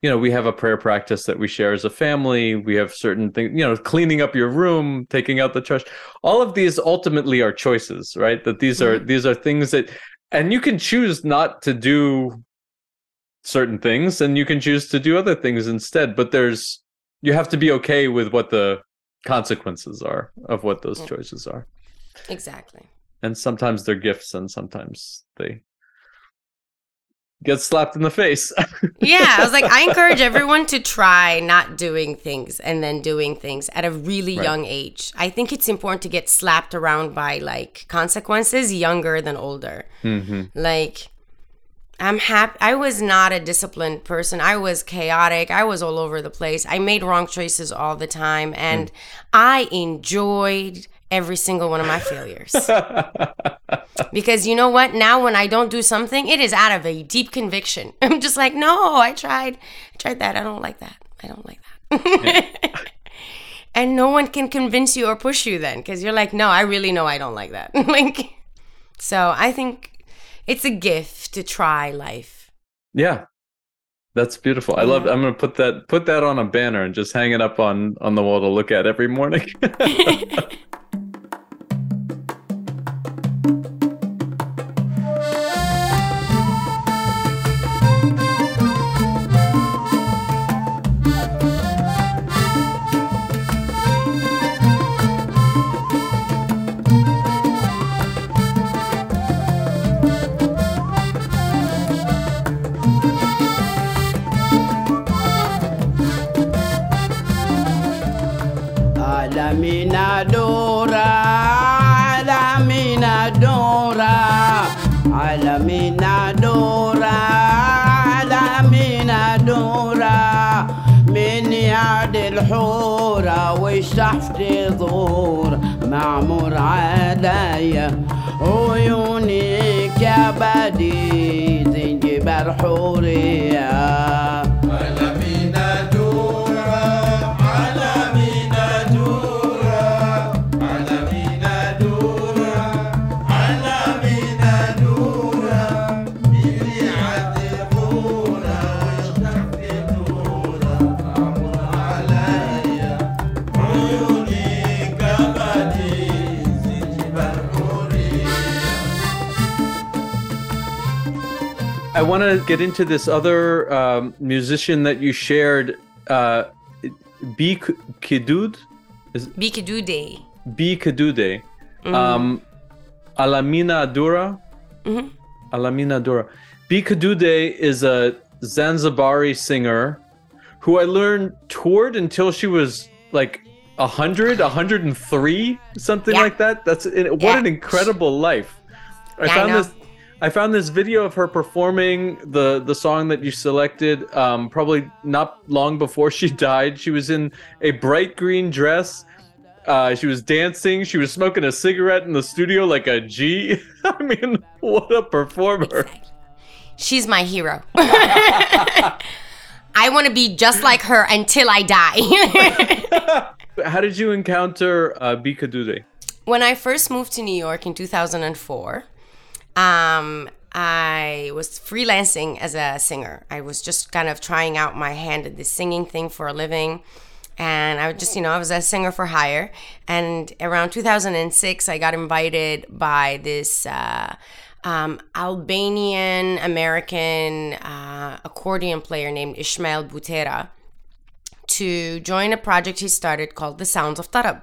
Speaker 1: you know we have a prayer practice that we share as a family. We have certain things you know cleaning up your room taking out the trash. All of these ultimately are choices right? That these are these are things that and you can choose not to do certain things and you can choose to do other things instead but there's you have to be okay with what the consequences are of what those
Speaker 3: Mm.
Speaker 1: choices are.
Speaker 3: Exactly.
Speaker 1: and sometimes they're gifts and sometimes they get slapped in the face
Speaker 3: Yeah, I was like, I encourage everyone to try not doing things and then doing things at a really
Speaker 1: Right.
Speaker 3: young age. I think it's important to get slapped around by like consequences younger than older.
Speaker 1: hmm
Speaker 3: Like, I'm happy. I was not a disciplined person. I was chaotic. I was all over the place. I made wrong choices all the time. And I enjoyed every single one of my failures. because you know what? Now when I don't do something, it is out of a deep conviction. I'm just like, no, I tried. I tried that. I don't like that. I don't like that. and no one can convince you or push you then because you're like, no, I really know I don't like that. like, so I think it's a gift to try life.
Speaker 1: Yeah. That's beautiful. I love I'm going to put that put that on a banner and just hang it up on on the wall to look at every morning.
Speaker 5: عيني عيوني كبدي زي جبال حورية.
Speaker 1: I want to get into this other um, musician that you shared, uh, Bi Kidude,
Speaker 3: Bikadude.
Speaker 1: Bi Kidude, um, Alaminadura. Alamina Dura. Bi Kidude is a Zanzibari singer who I learned toured until she was like 100, 103, something
Speaker 3: Yeah.
Speaker 1: like that. That's what
Speaker 3: Yeah.
Speaker 1: an incredible life. I
Speaker 3: Yeah,
Speaker 1: found
Speaker 3: know.
Speaker 1: this I found this video of her performing the the song that you selected um, probably not long before she died. She was in a bright green dress. Uh, she was dancing. She was smoking a cigarette in the studio like a G. I mean, what a performer!
Speaker 3: She's my hero. I want to be just like her until I die.
Speaker 1: How did you encounter uh, Bi Kidude?
Speaker 3: when I first moved to New York in 2004, um, I was freelancing as a singer. I was just kind of trying out my hand at this singing thing for a living. And I was just, you know, I was a singer for hire. And around 2006, I got invited by this uh, um, Albanian American uh, accordion player named Ismail Butera to join a project he started called The Sounds of Tarab.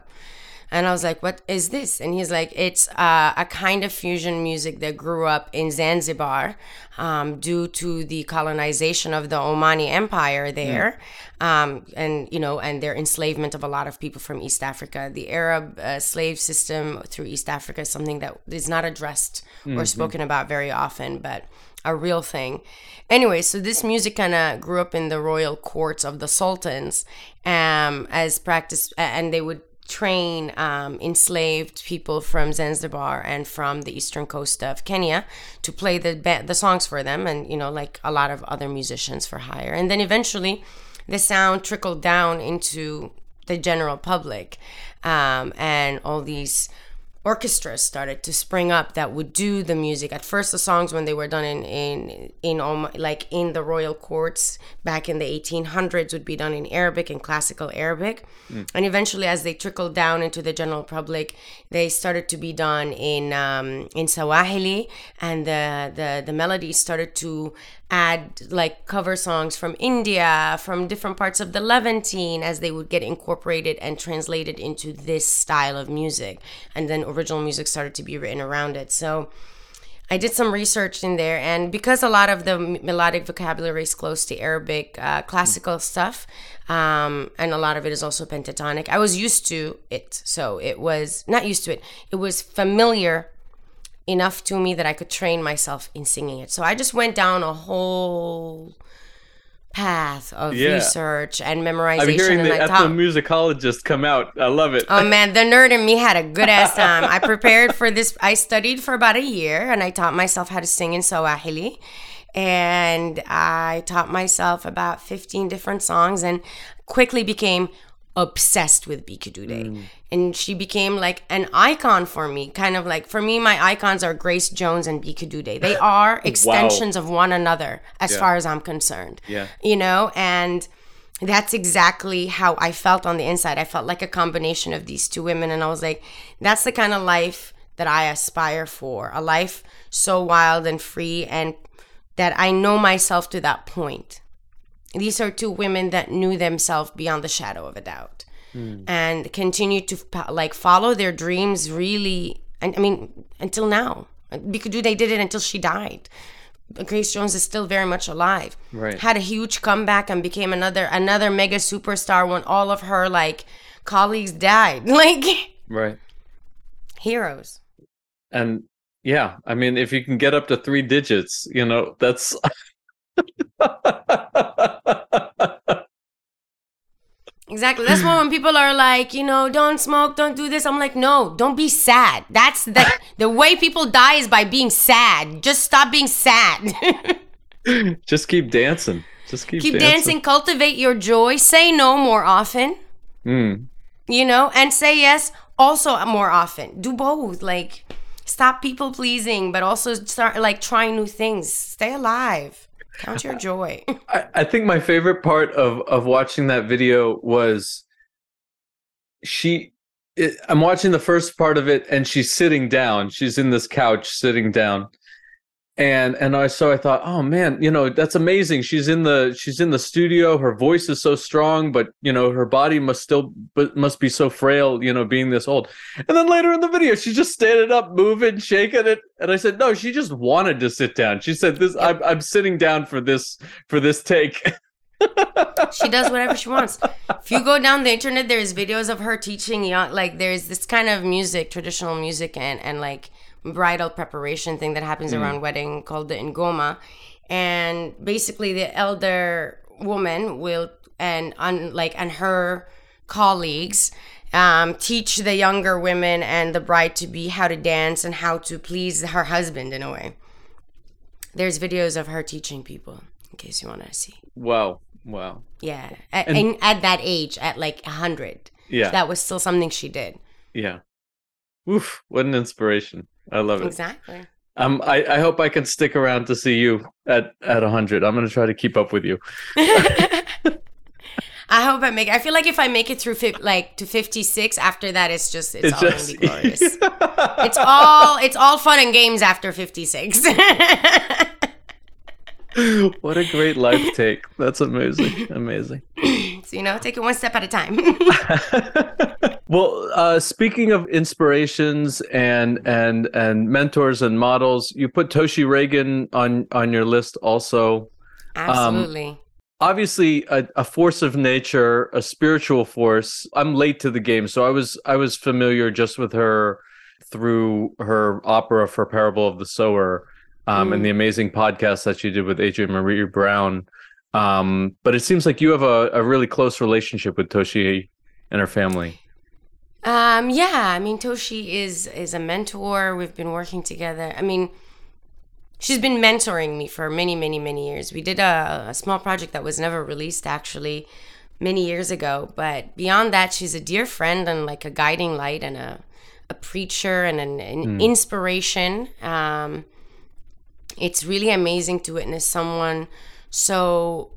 Speaker 3: And I was like, what is this? And he's like, it's uh, a kind of fusion music that grew up in Zanzibar um, due to the colonization of the Omani Empire there. Um, and, you know, and their enslavement of a lot of people from East Africa. The Arab uh, slave system through East Africa is something that is not addressed or spoken about very often, but a real thing. Anyway, so this music kind of grew up in the royal courts of the sultans um, as practice, and they would train um, enslaved people from Zanzibar and from the eastern coast of Kenya to play the ba- the songs for them, and you know, like a lot of other musicians for hire. And then eventually, the sound trickled down into the general public, um, and all these orchestras started to spring up that would do the music. At first, the songs when they were done in in in Om- like in the royal courts back in the 1800s would be done in Arabic and classical Arabic, and eventually, as they trickled down into the general public, they started to be done in um, in Swahili, and the the the melodies started to add like cover songs from India, from different parts of the Levantine, as they would get incorporated and translated into this style of music. And then original music started to be written around it. So I did some research in there, and because a lot of the melodic vocabulary is close to Arabic uh, classical stuff, um, and a lot of it is also pentatonic, I was used to it. So it was not used to it, it was familiar enough to me that I could train myself in singing it. So I just went down a whole
Speaker 2: path of
Speaker 1: Yeah.
Speaker 2: research and memorization.
Speaker 1: I'm
Speaker 2: hearing
Speaker 1: the ethnomusicologist come out. I love it.
Speaker 2: Oh man, the nerd in me had a good ass time. I prepared for this. I studied for about a year and I taught myself how to sing in Swahili. And I taught myself about 15 different songs and quickly became obsessed with Bi Kidude. Mm. And she became like an icon for me. Kind of like, for me, my icons are Grace Jones and Bi Kidude. They are extensions of one another as far as I'm concerned.
Speaker 1: Yeah.
Speaker 2: You know, and that's exactly how I felt on the inside. I felt like a combination of these two women. And I was like, that's the kind of life that I aspire for a life so wild and free, and that I know myself to that point. These are two women that knew themselves beyond the shadow of a doubt hmm. and continue to like follow their dreams really. And I mean, until now, because they did it until she died. Grace Jones is still very much alive.
Speaker 1: Right.
Speaker 2: Had a huge comeback and became another another mega superstar when all of her like colleagues died. Like
Speaker 1: right.
Speaker 2: heroes.
Speaker 1: And yeah, I mean, if you can get up to three digits, you know, that's.
Speaker 2: Exactly. That's why when people are like, you know, don't smoke, don't do this. I'm like, no, don't be sad. That's the the way people die is by being sad. Just stop being sad.
Speaker 1: Just keep dancing. Just keep,
Speaker 2: Keep dancing, cultivate your joy, say no more often,
Speaker 1: Mm.
Speaker 2: you know, and say yes also more often. Do both. Like stop people pleasing, but also start like trying new things. Stay alive. Count your joy.
Speaker 1: I, I think my favorite part of of watching that video was she it, i'm watching the first part of it and she's sitting down she's in this couch sitting down and and i so i thought oh man you know that's amazing. She's in the she's in the studio. Her voice is so strong but you know her body must still but must be so frail you know being this old. And then later in the video she's just standing up moving shaking it. And i said no she just wanted to sit down. She said this i'm, I'm sitting down for this for this take.
Speaker 2: She does whatever she wants. If you go down the internet, there's videos of her teaching young, like there's this kind of music, traditional music, and and like bridal preparation thing that happens around wedding called the ingoma, and basically the elder woman will and on like and her colleagues um, teach the younger women and the bride to be how to dance and how to please her husband in a way. There's videos of her teaching people in case you want to see.
Speaker 1: wow wow
Speaker 2: Yeah, at, and, at that age, at like a hundred,
Speaker 1: yeah
Speaker 2: that was still something she did.
Speaker 1: Yeah. Oof, what an inspiration. I love it.
Speaker 2: Exactly.
Speaker 1: Um I, I hope I can stick around to see you at at 100. I'm going to try to keep up with you.
Speaker 2: I hope I make. I feel like if I make it through fif- like to fifty six, after that, it's just it's,
Speaker 1: It's
Speaker 2: all
Speaker 1: just
Speaker 2: gonna be glorious. it's all it's all fun and games after fifty six.
Speaker 1: what a great life take. That's amazing. Amazing.
Speaker 2: so you know, take it one step at a time.
Speaker 1: Well, uh speaking of inspirations and and and mentors and models, you put Toshi Reagon on on your list also.
Speaker 2: Absolutely.
Speaker 1: obviously a, a force of nature a spiritual force i'm late to the game so i was i was familiar just with her through her opera for parable of the sower um, and the amazing podcast that she did with adrienne maree brown um, but it seems like you have a, a really close relationship with toshi and her family
Speaker 2: Um, yeah, I mean Toshi is is a mentor. We've been working together. I mean, she's been mentoring me for many, many, many years. We did a, a small project that was never released actually many years ago. But beyond that, she's a dear friend and like a guiding light and a a preacher and an, an inspiration. Um, it's really amazing to witness someone so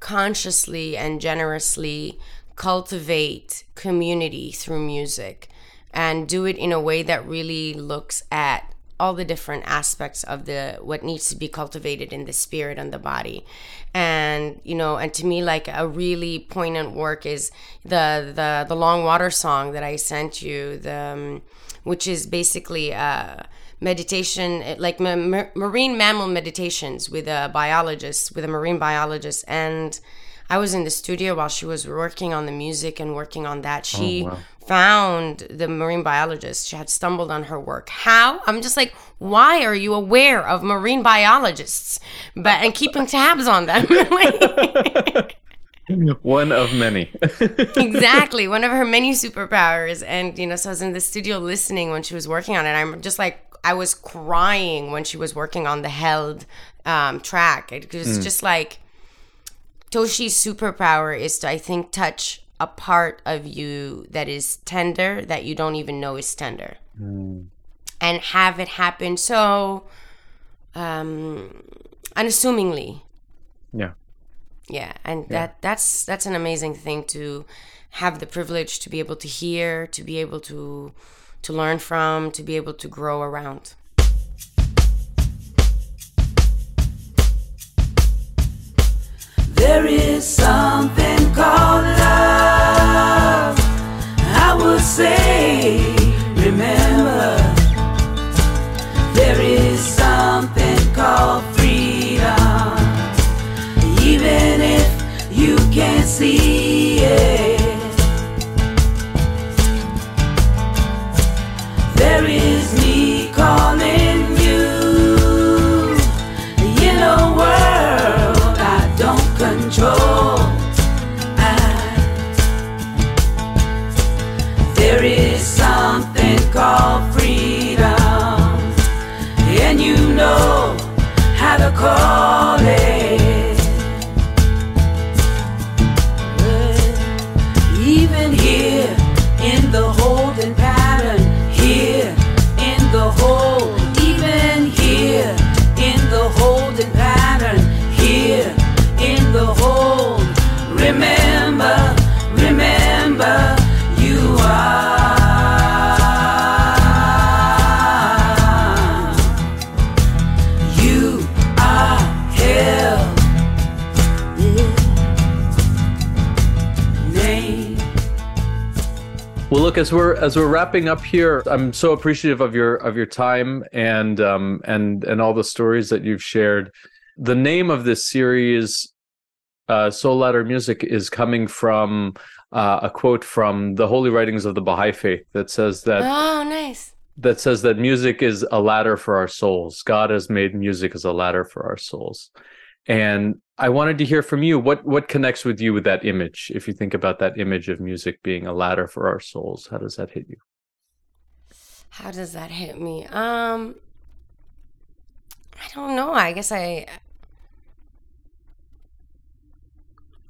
Speaker 2: consciously and generously cultivate community through music and do it in a way that really looks at all the different aspects of the what needs to be cultivated in the spirit and the body. And you know and to me like a really poignant work is the the the long water song that i sent you the um, which is basically uh meditation like ma- ma- marine mammal meditations with a biologist with a marine biologist and I was in the studio while she was working on the music and working on that. She
Speaker 1: wow.
Speaker 2: found the marine biologist. She had stumbled on her work. How? I'm just like, why are you aware of marine biologists, but and keeping tabs on them?
Speaker 1: One of many.
Speaker 2: exactly one of her many superpowers and you know so i was in the studio listening when she was working on it i'm just like i was crying when she was working on the held um, track it was just like toshi's superpower is to i think touch a part of you that is tender that you don't even know is tender. And have it happen so um unassumingly.
Speaker 1: Yeah.
Speaker 2: yeah and that that's that's an amazing thing to have the privilege to be able to hear to be able to to learn from to be able to grow around
Speaker 6: There is something called love. I would say, remember. There is something called freedom. Even if you can't see it.
Speaker 1: As we're wrapping up here, I'm so appreciative of your of your time and um and and all the stories that you've shared. The name of this series, uh, Soul Ladder Music, is coming from uh, a quote from the Holy Writings of the Baha'i Faith that says that
Speaker 2: oh nice
Speaker 1: that says that music is a ladder for our souls. God has made music as a ladder for our souls. And I wanted to hear from you what what connects with you with that image. If you think about that image of music being a ladder for our souls, how does that hit you?
Speaker 2: how does that hit me um i don't know i guess i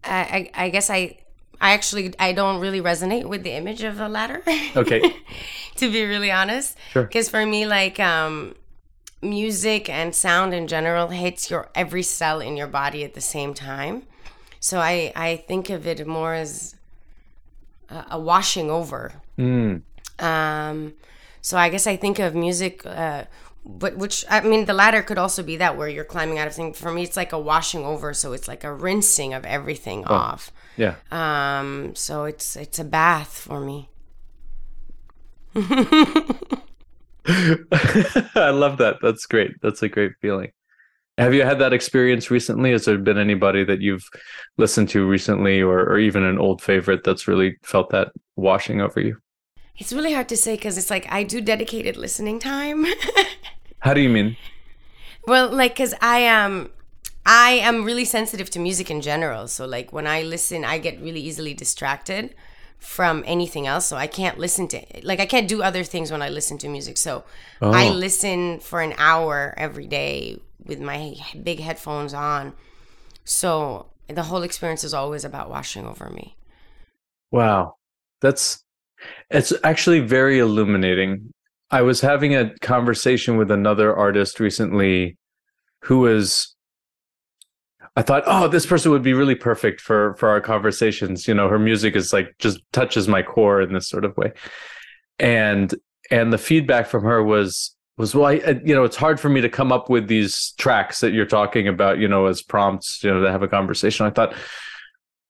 Speaker 2: I, I, I guess I I actually I don't really resonate with the image of a ladder.
Speaker 1: Okay.
Speaker 2: to be really honest.
Speaker 1: Sure.
Speaker 2: Because for me, like um, music and sound in general hits your every cell in your body at the same time. So I I think of it more as a, a washing over.
Speaker 1: Mm,
Speaker 2: Um, so I guess I think of music, uh, but which I mean, the latter could also be that where you're climbing out of things. For me, it's like a washing over, so it's like a rinsing of everything off.
Speaker 1: yeah.
Speaker 2: Um, so it's it's a bath for me.
Speaker 1: I love that. That's great. That's a great feeling. Have you had that experience recently? Has there been anybody that you've listened to recently or, or even an old favorite that's really felt that washing over you?
Speaker 2: It's really hard to say because it's like I do dedicated listening time.
Speaker 1: How do you mean?
Speaker 2: Well, like, cause I am, I am really sensitive to music in general. So, like, when I listen, I get really easily distracted from anything else. So I can't listen to, like, I can't do other things when I listen to music. So oh. I
Speaker 1: Oh.
Speaker 2: listen for an hour every day with my big headphones on. So the whole experience is always about washing over me.
Speaker 1: Wow. That's it's actually very illuminating. I was having a conversation with another artist recently who was I thought, "Oh, this person would be really perfect for for our conversations." You know, her music is like just touches my core in this sort of way. And and the feedback from her was was well, I, you know, it's hard for me to come up with these tracks that you're talking about, you know, as prompts, you know, to have a conversation. I thought,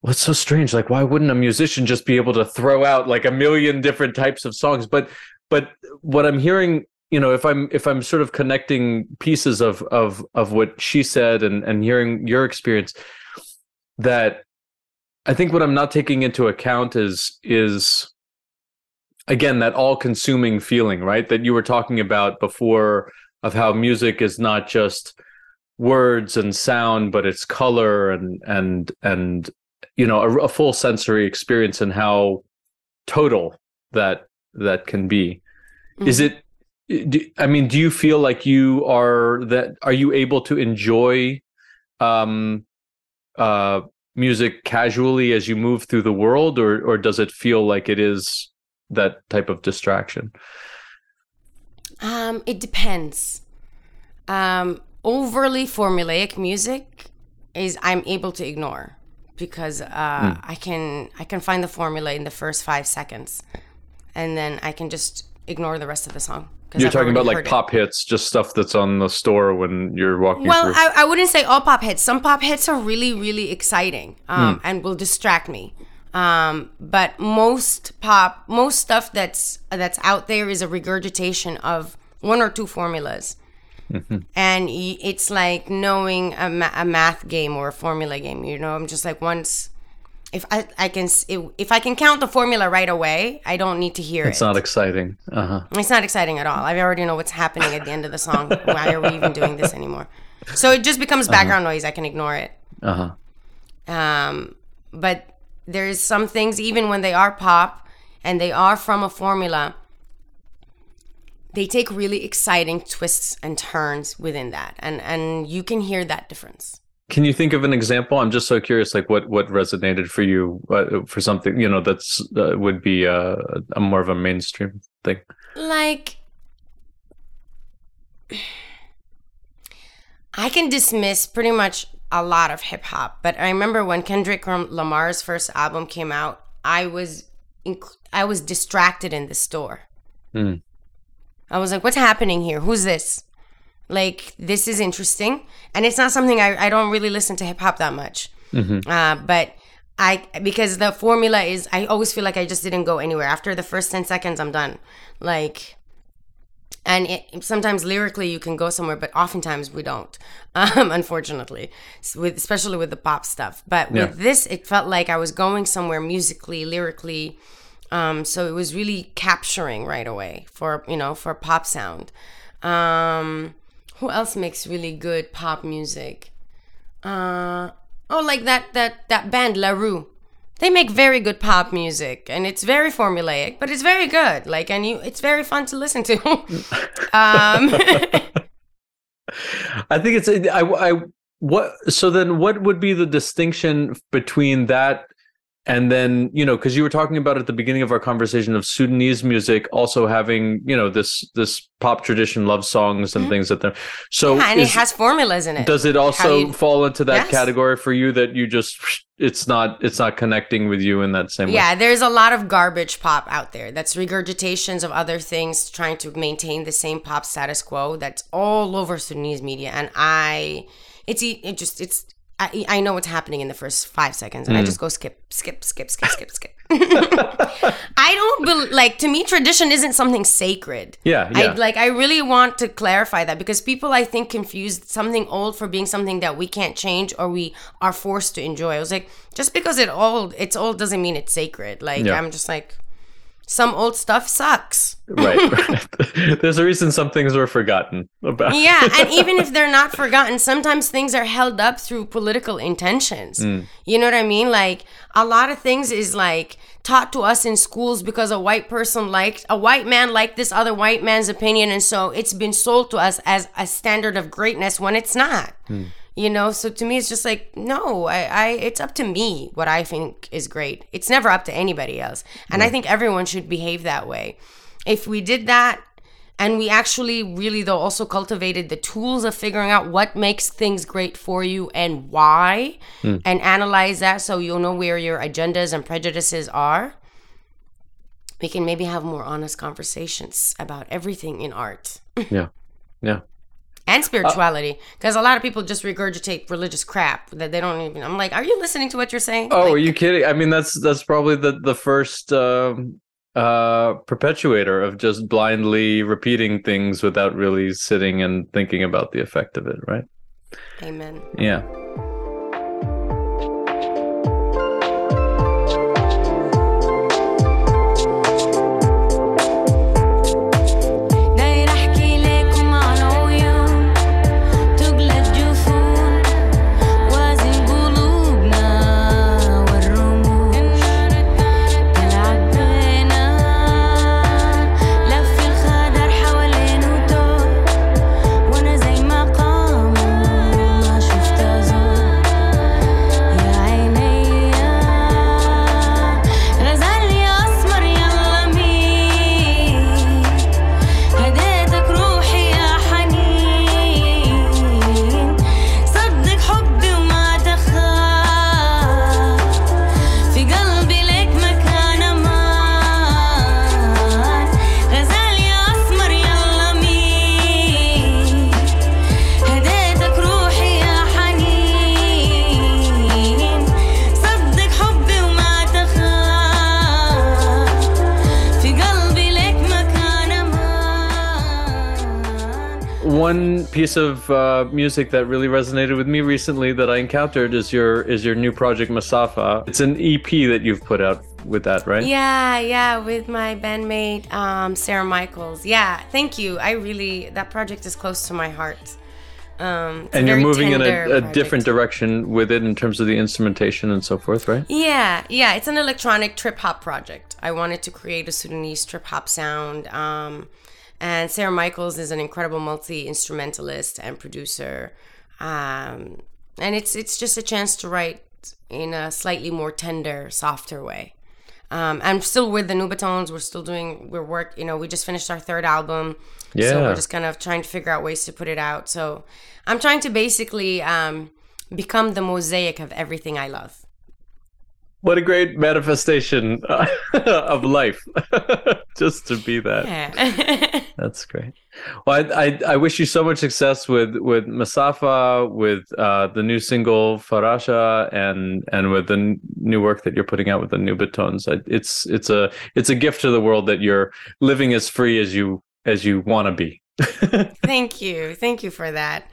Speaker 1: what's so strange like why wouldn't a musician just be able to throw out like a million different types of songs but but what i'm hearing you know if i'm if i'm sort of connecting pieces of of of what she said and and hearing your experience that I think what I'm not taking into account is is again that all-consuming feeling, right? That you were talking about before of how music is not just words and sound, but it's color and and and you know a, a full sensory experience and how total that that can be. Is mm-hmm. it? Do- I mean, do you feel like you are that? Are you able to enjoy um, uh, music casually as you move through the world, or or does it feel like it is that type of distraction?
Speaker 2: Um, it depends. Um, overly formulaic music is I'm able to ignore because uh, I can I can find the formula in the first five seconds, and then I can just ignore the rest of the song.
Speaker 1: You're
Speaker 2: I've
Speaker 1: talking about like
Speaker 2: heard it.
Speaker 1: pop hits, just stuff that's on the store when you're walking
Speaker 2: Well,
Speaker 1: through.
Speaker 2: I, I wouldn't say all pop hits. Some pop hits are really, really exciting um, and will distract me. Um, but most pop, most stuff that's that's out there is a regurgitation of one or two formulas,
Speaker 1: Mm-hmm.
Speaker 2: and it's like knowing a, ma- a math game or a formula game. You know, I'm just like once. If I, I can if I can count the formula right away, I don't need to hear
Speaker 1: it's
Speaker 2: it.
Speaker 1: It's not exciting. Uh huh.
Speaker 2: It's not exciting at all. I already know what's happening at the end of the song. Why are we even doing this anymore? So it just becomes background noise. I can ignore it.
Speaker 1: Uh huh.
Speaker 2: Um, but there's some things, even when they are pop and they are from a formula, they take really exciting twists and turns within that, and and you can hear that difference.
Speaker 1: Can you think of an example? I'm just so curious, like what what resonated for you uh, for something you know that's uh, would be a, a more of a mainstream thing.
Speaker 2: like I can dismiss pretty much a lot of hip hop, but I remember when Kendrick Lamar's first album came out, I was inc- I was distracted in the store.
Speaker 1: Hmm.
Speaker 2: I was like, "What's happening here? Who's this?" Like, this is interesting, and it's not something I I don't really listen to hip hop that much, uh, but. I because the formula is I always feel like I just didn't go anywhere. After the first 10 seconds I'm done. Like and it, sometimes lyrically you can go somewhere but oftentimes we don't um, unfortunately with especially with the pop stuff but
Speaker 1: Yeah.
Speaker 2: with this it felt like i was going somewhere musically lyrically um, so it was really capturing right away for you know for pop sound um, who else makes really good pop music? Uh, oh like that that that band La Roux they make very good pop music and it's very formulaic but it's very good. Like and you it's very fun to listen to. Um
Speaker 1: I think it's I I what so then what would be the distinction between that and then you know because you were talking about at the beginning of our conversation of Sudanese music also having you know this this pop tradition love songs and things that they're so
Speaker 2: Mm-hmm. yeah, and
Speaker 1: is-
Speaker 2: it has formulas in it
Speaker 1: does it also
Speaker 2: you-
Speaker 1: fall into that
Speaker 2: Yes.
Speaker 1: category for you that you just it's not it's not connecting with you in that same way
Speaker 2: yeah there's a lot of garbage pop out there that's regurgitations of other things trying to maintain the same pop status quo that's all over sudanese media and i it's it just it's I, I know what's happening in the first five seconds and I mm. just go skip, skip, skip, skip, skip, skip. I don't bel like to me tradition isn't something sacred.
Speaker 1: Yeah,
Speaker 2: I
Speaker 1: yeah.
Speaker 2: like I really want to clarify that because people I think confuse something old for being something that we can't change or we are forced to enjoy. I was like, just because it old, it's old doesn't mean it's sacred. Like
Speaker 1: Yeah.
Speaker 2: I'm just like some old stuff sucks.
Speaker 1: right, right. there's a reason some things were forgotten about
Speaker 2: Yeah, and even if they're not forgotten, sometimes things are held up through political intentions. Mm. You know what I mean? Like a lot of things is like taught to us in schools because a white person liked a white man liked this other white man's opinion and so it's been sold to us as a standard of greatness when it's not. Mm. You know, so to me it's just like no, I, I it's up to me what I think is great. It's never up to anybody else. And I think everyone should behave that way. If we did that and we actually really though also cultivated the tools of figuring out what makes things great for you and why hmm. and analyze that so you'll know where your agendas and prejudices are we can maybe have more honest conversations about everything in art
Speaker 1: yeah yeah
Speaker 2: and spirituality because a lot of people just regurgitate religious crap that they don't even i'm like are you listening to what you're saying
Speaker 1: Oh,
Speaker 2: Like,
Speaker 1: are you kidding? I mean, that's that's probably the the first um, uh, perpetuator of just blindly repeating things without really sitting and thinking about the effect of it, right?
Speaker 2: amen
Speaker 1: Yeah. One piece of uh, music that really resonated with me recently that I encountered is your is your new project Mesafa. It's an EP that you've put out with that, right?
Speaker 2: Yeah, yeah, with my bandmate um, Sarah Michaels. Yeah, thank you. I really that project is close to my heart. Um,
Speaker 1: And you're moving in a, a different direction with it in terms of the instrumentation and so forth, right?
Speaker 2: Yeah, yeah, it's an electronic trip hop project. I wanted to create a Sudanese trip hop sound. Um, and Sarah Michaels is an incredible multi instrumentalist and producer. Um, and it's it's just a chance to write in a slightly more tender, softer way. Um, I'm still with the Nubatones. We're still doing we're work. You know, we just finished our third album. So
Speaker 1: Yeah.
Speaker 2: we're just kind of trying to figure out ways to put it out. So I'm trying to basically um, become the mosaic of everything I love.
Speaker 1: What a great manifestation of life, just to be that.
Speaker 2: Yeah.
Speaker 1: That's great. Well, I, I I wish you so much success with with Mesafa, with uh, the new single Farasha, and and with the n- new work that you're putting out with the new I- It's it's a it's a gift to the world that you're living as free as you as you want to be.
Speaker 2: Thank you. Thank you for that.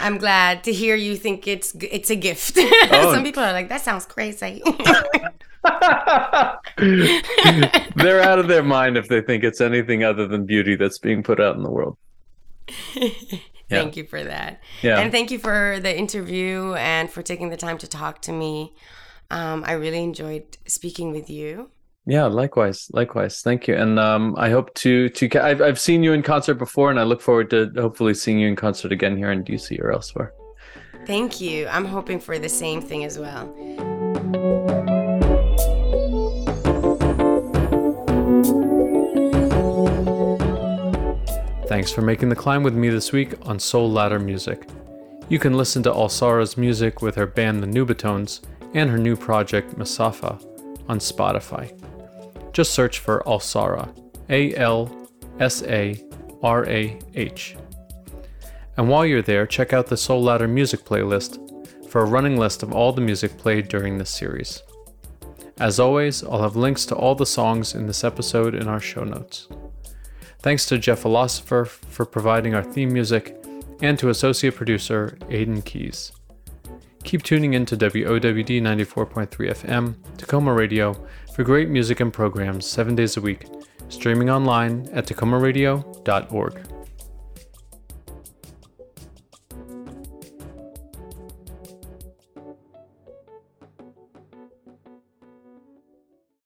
Speaker 2: I'm glad to hear you think it's it's a gift.
Speaker 1: Oh.
Speaker 2: Some people are like, that sounds crazy.
Speaker 1: They're out of their mind if they think it's anything other than beauty that's being put out in the world.
Speaker 2: Thank you for that.
Speaker 1: Yeah.
Speaker 2: And thank you for the interview and for taking the time to talk to me. Um, I really enjoyed speaking with you.
Speaker 1: Yeah, likewise, likewise. Thank you, and um, I hope to to. I've I've seen you in concert before, and I look forward to hopefully seeing you in concert again here in DC or elsewhere.
Speaker 2: Thank you. I'm hoping for the same thing as well.
Speaker 1: Thanks for making the climb with me this week on Soul Ladder Music. You can listen to Alsarah's music with her band The Nubatones and her new project Mesafa on Spotify. Just search for Alsarah, A L S A R A H. And while you're there, check out the Soul Ladder music playlist for a running list of all the music played during this series. As always, I'll have links to all the songs in this episode in our show notes. Thanks to Jeff Philosopher for providing our theme music, and to associate producer Aidan Keys. Keep tuning in to WOWD 94.3 FM, Tacoma Radio, for great music and programs seven days a week, streaming online at tacomaradio.org.